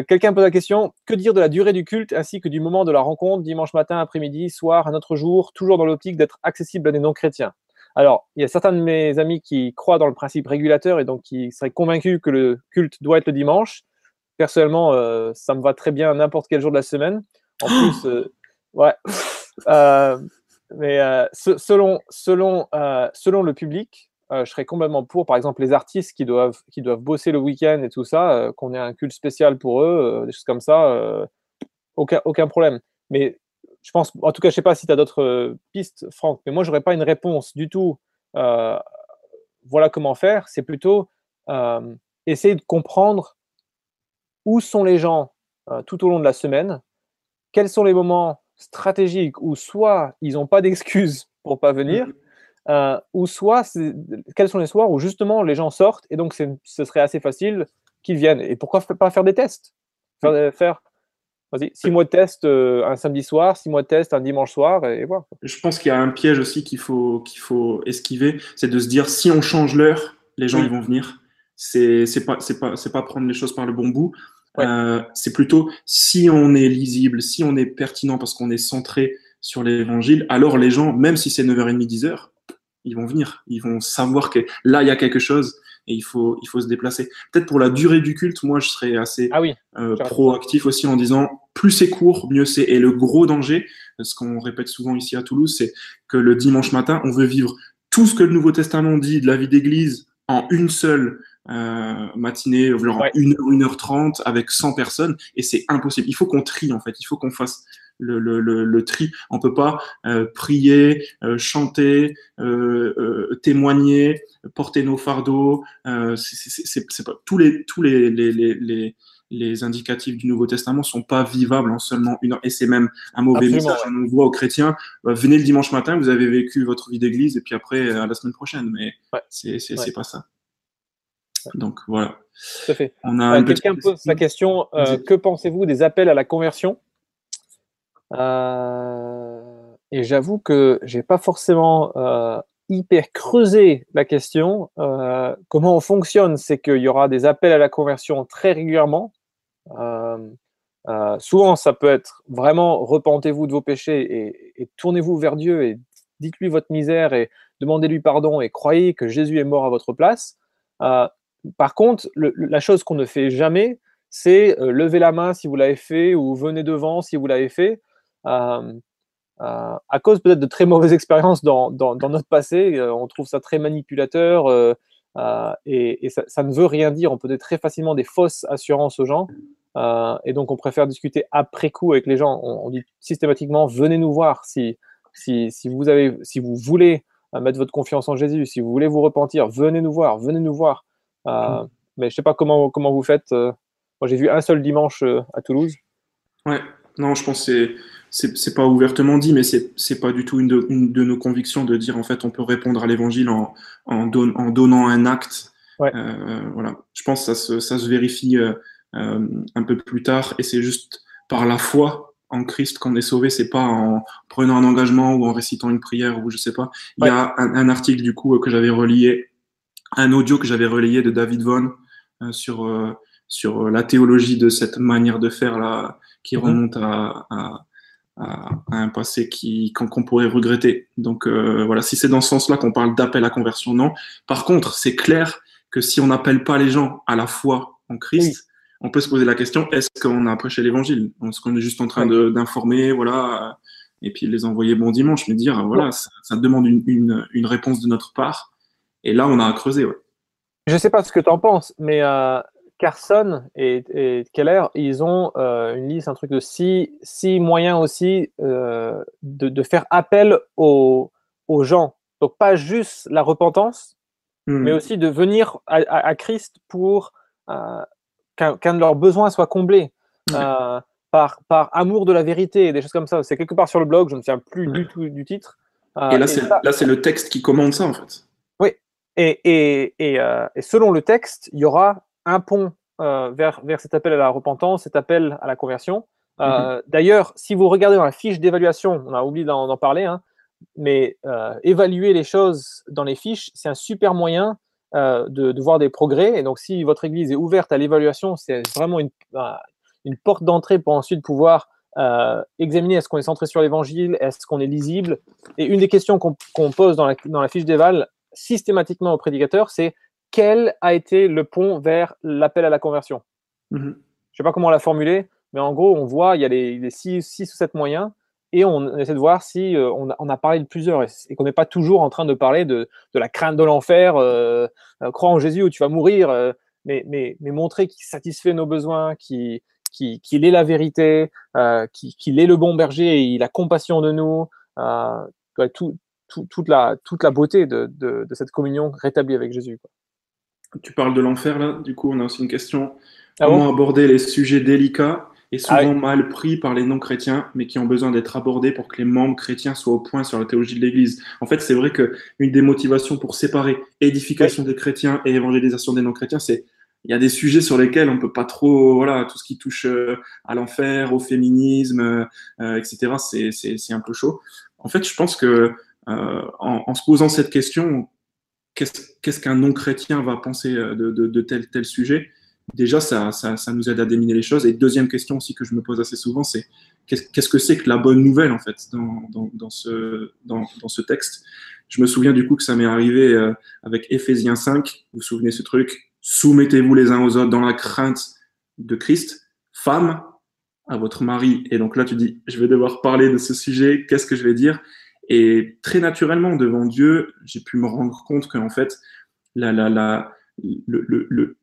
Quelqu'un pose la question, que dire de la durée du culte ainsi que du moment de la rencontre, dimanche matin, après-midi, soir, un autre jour, toujours dans l'optique d'être accessible à des non-chrétiens? Alors, il y a certains de mes amis qui croient dans le principe régulateur et donc qui seraient convaincus que le culte doit être le dimanche. Personnellement, euh, ça me va très bien n'importe quel jour de la semaine. En plus, euh, ouais. Euh, mais selon, selon, selon le public, je serais complètement pour, par exemple, les artistes qui doivent, qui doivent bosser le week-end et tout ça, qu'on ait un culte spécial pour eux, des choses comme ça, aucun, aucun problème. Mais je pense, en tout cas, je sais pas si tu as d'autres pistes, Franck, mais moi, j'aurais pas une réponse du tout. voilà comment faire. C'est plutôt essayer de comprendre où sont les gens tout au long de la semaine, quels sont les moments stratégiques où soit ils n'ont pas d'excuses pour pas venir, mmh. ou soit quels sont les soirs où justement les gens sortent et donc ce serait assez facile qu'ils viennent. Et pourquoi pas faire des tests? Faire, faire six mois de test un samedi soir, six mois de test un dimanche soir, et, voilà. Je pense qu'il y a un piège aussi qu'il faut, qu'il faut esquiver, c'est de se dire si on change l'heure, les gens ils vont venir. C'est pas, pas, pas prendre les choses par le bon bout. Euh, c'est plutôt si on est lisible, si on est pertinent parce qu'on est centré sur l'évangile, alors les gens, même si c'est 9h30, 10h, ils vont venir. Ils vont savoir que là, il y a quelque chose et il faut, il faut se déplacer. Peut-être pour la durée du culte, moi, je serais assez ah oui, euh, proactif aussi en disant plus c'est court, mieux c'est. Et le gros danger, ce qu'on répète souvent ici à Toulouse, c'est que le dimanche matin, on veut vivre tout ce que le Nouveau Testament dit de la vie d'Église en une seule euh, matinée, genre ouais. 1 heure, 1 heure 30 avec 100 personnes et c'est impossible. Il faut qu'on trie en fait, il faut qu'on fasse le, le, le, le, tri. On peut pas euh, prier, euh, chanter, euh, témoigner, porter nos fardeaux. C'est pas tous les tous les les, les, les indicatifs du Nouveau Testament sont pas vivables en seulement une heure. Et c'est même un mauvais Absolument, message. On voit aux chrétiens, venez le dimanche matin, vous avez vécu votre vie d'église, et puis après, à la semaine prochaine. Mais ouais. c'est ouais. pas ça. Donc voilà. Tout à fait. On a euh, Quelqu'un pose la question euh, que pensez-vous des appels à la conversion? Et j'avoue que j'ai pas forcément euh, hyper creusé la question. Euh, comment on fonctionne C'est qu'il y aura des appels à la conversion très régulièrement. souvent, ça peut être vraiment repentez-vous de vos péchés et, tournez-vous vers Dieu et dites-lui votre misère et demandez-lui pardon et croyez que Jésus est mort à votre place. Euh, par contre, la chose qu'on ne fait jamais, c'est euh, lever la main si vous l'avez fait ou venez devant si vous l'avez fait. Euh, euh, à cause peut-être de très mauvaises expériences dans, dans, dans notre passé, euh, on trouve ça très manipulateur euh, et, et ça, ça, ne veut rien dire. On peut donner très facilement des fausses assurances aux gens. et donc, on préfère discuter après coup avec les gens. On, on dit systématiquement venez nous voir si, si, si, vous, avez, si vous voulez mettre votre confiance en Jésus, si vous voulez vous repentir, venez nous voir, venez nous voir. Euh, mais je sais pas comment, comment vous faites. Moi, j'ai vu un seul dimanche à Toulouse. Ouais, non, je pense que c'est c'est pas ouvertement dit, mais c'est pas du tout une de, une de, nos convictions de dire en fait on peut répondre à l'évangile en en, don, en, donnant un acte. Ouais. Euh, voilà, je pense que ça se ça se vérifie euh, un peu plus tard et c'est juste par la foi en Christ qu'on est sauvé. C'est pas en prenant un engagement ou en récitant une prière ou je sais pas. Il y a un, un, article du coup que j'avais relié un audio que j'avais relayé de David Vaughan euh, sur, euh, sur la théologie de cette manière de faire là, qui mhm. remonte à, à, à, un passé qui qu'on pourrait regretter. Donc euh, voilà, si c'est dans ce sens-là qu'on parle d'appel à conversion, non. Par contre, c'est clair que si on n'appelle pas les gens à la foi en Christ, oui. on peut se poser la question est-ce qu'on a prêché l'Évangile? Est-ce qu'on est juste en train oui. d'informer, voilà, et puis les envoyer bon dimanche, mais dire voilà, ça, ça demande une, une, une réponse de notre part. Et là, on a à creuser. Ouais. Je ne sais pas ce que tu en penses, mais euh, Carson et, et, Keller, ils ont euh, une liste, un truc de six, six moyens aussi euh, de, de, faire appel aux, aux, gens. Donc, pas juste la repentance, mmh. mais aussi de venir à, à, à Christ pour euh, qu'un qu de leurs besoins soit comblé. Mmh. par, par amour de la vérité et des choses comme ça. C'est quelque part sur le blog, je ne me souviens plus mmh. du tout du titre. et là, c'est le texte qui commande ça, en fait. Et, et, et, euh, et, selon le texte, il y aura un pont euh, vers, vers cet appel à la repentance, cet appel à la conversion. Euh, mm -hmm. D'ailleurs, si vous regardez dans la fiche d'évaluation, on a oublié d'en parler, hein, mais euh, évaluer les choses dans les fiches, c'est un super moyen de, de, voir des progrès. Et donc, si votre église est ouverte à l'évaluation, c'est vraiment une, une porte d'entrée pour ensuite pouvoir examiner est-ce qu'on est centré sur l'évangile, est-ce qu'on est lisible. Et une des questions qu'on qu pose dans la, dans la fiche d'éval, systématiquement au prédicateur, c'est quel a été le pont vers l'appel à la conversion? Mm -hmm. Je ne sais pas comment la formuler, mais en gros, on voit, il y a les, les six, six, ou sept moyens, et on essaie de voir si euh, on, a, on, a, parlé de plusieurs, et, et qu'on n'est pas toujours en train de parler de, de la crainte de l'enfer, euh, euh, crois en Jésus ou tu vas mourir, mais, mais, mais, montrer qu'il satisfait nos besoins, qui qu'il est la vérité, qu'il est le bon berger et il a compassion de nous. Tout, toute, la, toute la beauté de, de, cette communion rétablie avec Jésus. Tu parles de l'enfer là, du coup on a aussi une question. Ah Comment aborder les sujets délicats et souvent ah mal pris par les non-chrétiens, mais qui ont besoin d'être abordés pour que les membres chrétiens soient au point sur la théologie de l'Église? En fait, c'est vrai qu'une des motivations pour séparer édification des chrétiens et évangélisation des non-chrétiens, c'est il y a des sujets sur lesquels on peut pas trop, voilà, tout ce qui touche euh, à l'enfer, au féminisme, euh, etc. C'est un peu chaud. En fait, je pense que euh, en, se posant cette question, qu'est-ce qu'un non-chrétien va penser de, de, tel tel sujet? Déjà, ça, ça, ça, nous aide à déminer les choses. Et deuxième question aussi que je me pose assez souvent, c'est qu'est-ce que c'est que la bonne nouvelle en fait dans, dans, ce, dans, ce texte? Je me souviens du coup que ça m'est arrivé avec Éphésiens 5. Vous vous souvenez ce truc? Soumettez-vous les uns aux autres dans la crainte de Christ. Femme, à votre mari. Et donc là, tu dis, je vais devoir parler de ce sujet, qu'est-ce que je vais dire? Et très naturellement, devant Dieu, j'ai pu me rendre compte qu'en fait, la, la, la, le,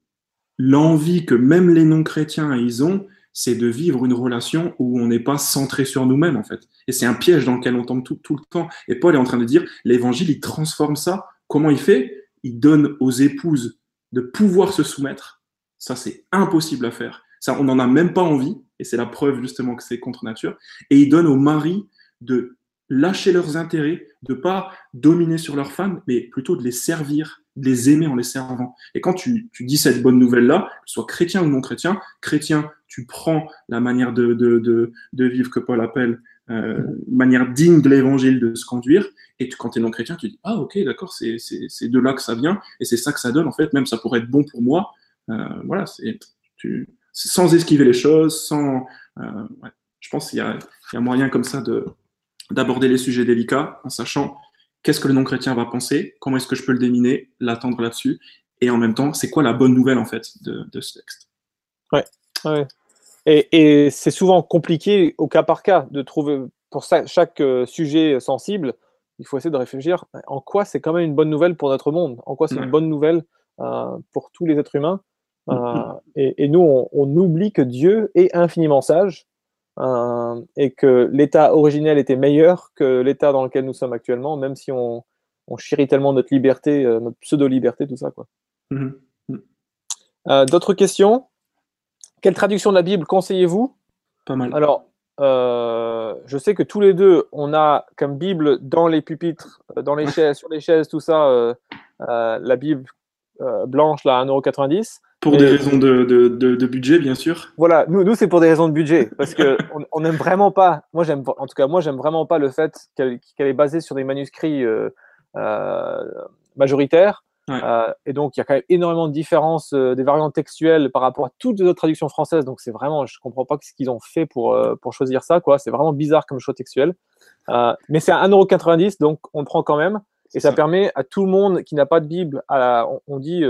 l'envie que même les non-chrétiens ils ont, c'est de vivre une relation où on n'est pas centré sur nous-mêmes, en fait. Et c'est un piège dans lequel on tombe tout, tout le temps. Et Paul est en train de dire, l'évangile, il transforme ça. Comment il fait? Il donne aux épouses de pouvoir se soumettre, ça c'est impossible à faire. Ça, on n'en a même pas envie, et c'est la preuve justement que c'est contre nature. Et il donne aux maris de lâcher leurs intérêts, de pas dominer sur leurs femmes, mais plutôt de les servir, de les aimer en les servant. Et quand tu, dis cette bonne nouvelle-là, que ce soit chrétien ou non chrétien, chrétien, tu prends la manière de, de, de vivre que Paul appelle euh, manière digne de l'évangile de se conduire. Et quand tu es non chrétien, tu dis Ah, ok, d'accord, c'est de là que ça vient, et c'est ça que ça donne, en fait, même ça pourrait être bon pour moi. Euh, voilà, sans esquiver les choses, sans. Euh, je pense qu'il y, y, a moyen comme ça d'aborder les sujets délicats en sachant qu'est-ce que le non-chrétien va penser, comment est-ce que je peux le déminer, l'attendre là-dessus, et en même temps, c'est quoi la bonne nouvelle, en fait, de, de ce texte. Ouais, ouais. Et, c'est souvent compliqué au cas par cas de trouver, pour chaque euh, sujet sensible, il faut essayer de réfléchir en quoi c'est quand même une bonne nouvelle pour notre monde, en quoi c'est une bonne nouvelle euh, pour tous les êtres humains? Euh, mm-hmm. et, nous, on, oublie que Dieu est infiniment sage et que l'état originel était meilleur que l'état dans lequel nous sommes actuellement, même si on, chérit tellement notre liberté, notre pseudo-liberté, tout ça. quoi. Mm-hmm. Mm. D'autres questions? Quelle traduction de la Bible conseillez-vous? Pas mal. Alors, euh, je sais que tous les deux, on a comme Bible dans les pupitres, euh, dans les chaises, sur les chaises, tout ça, euh, la Bible blanche, là, 1,90€. Pour des raisons de, budget, bien sûr. Voilà, nous, nous c'est pour des raisons de budget, parce qu'on on n'aime vraiment pas, moi j'aime, en tout cas, moi j'aime vraiment pas le fait qu'elle est basée sur des manuscrits majoritaires. Euh, et donc, il y a quand même énormément de différences, euh, des variantes textuelles par rapport à toutes les autres traductions françaises. Donc, c'est vraiment, je comprends pas ce qu'ils ont fait pour, euh, pour choisir ça. quoi. C'est vraiment bizarre comme choix textuel. mais c'est à 1,90€, donc on le prend quand même. Et ça, permet à tout le monde qui n'a pas de Bible, à on, dit,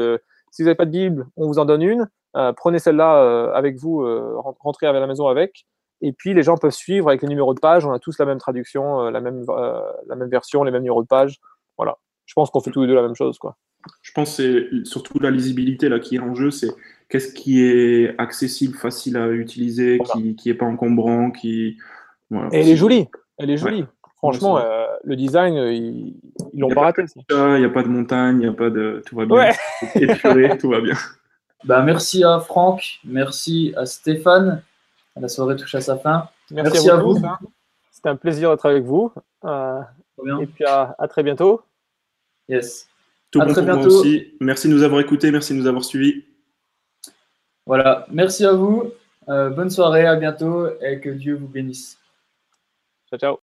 si vous n'avez pas de Bible, on vous en donne une. prenez celle-là avec vous, rentrez à la maison avec. Et puis, les gens peuvent suivre avec les numéros de page. On a tous la même traduction, la, même, la même version, les mêmes numéros de page. Voilà. Je pense qu'on fait tous les deux la même chose. quoi. Je pense que c'est surtout la lisibilité là, qui est en jeu. C'est qu'est-ce qui est accessible, facile à utiliser, qui n'est pas encombrant. Qui... elle est jolie. Elle est jolie. Franchement, euh, le design, euh, ils l'ont pas, raté. Il n'y a pas de montagne, il n'y a pas de. Tout va bien. tout va bien. Bah, merci à Franck, merci à Stéphane. La soirée touche à sa fin. Merci, à vous. C'était un plaisir d'être avec vous. Euh, et puis à, à très bientôt. Yes. Tout à très bientôt. aussi. Merci de nous avoir écoutés, merci de nous avoir suivis. Voilà, merci à vous. Euh, bonne soirée, à bientôt et que Dieu vous bénisse. Ciao, ciao.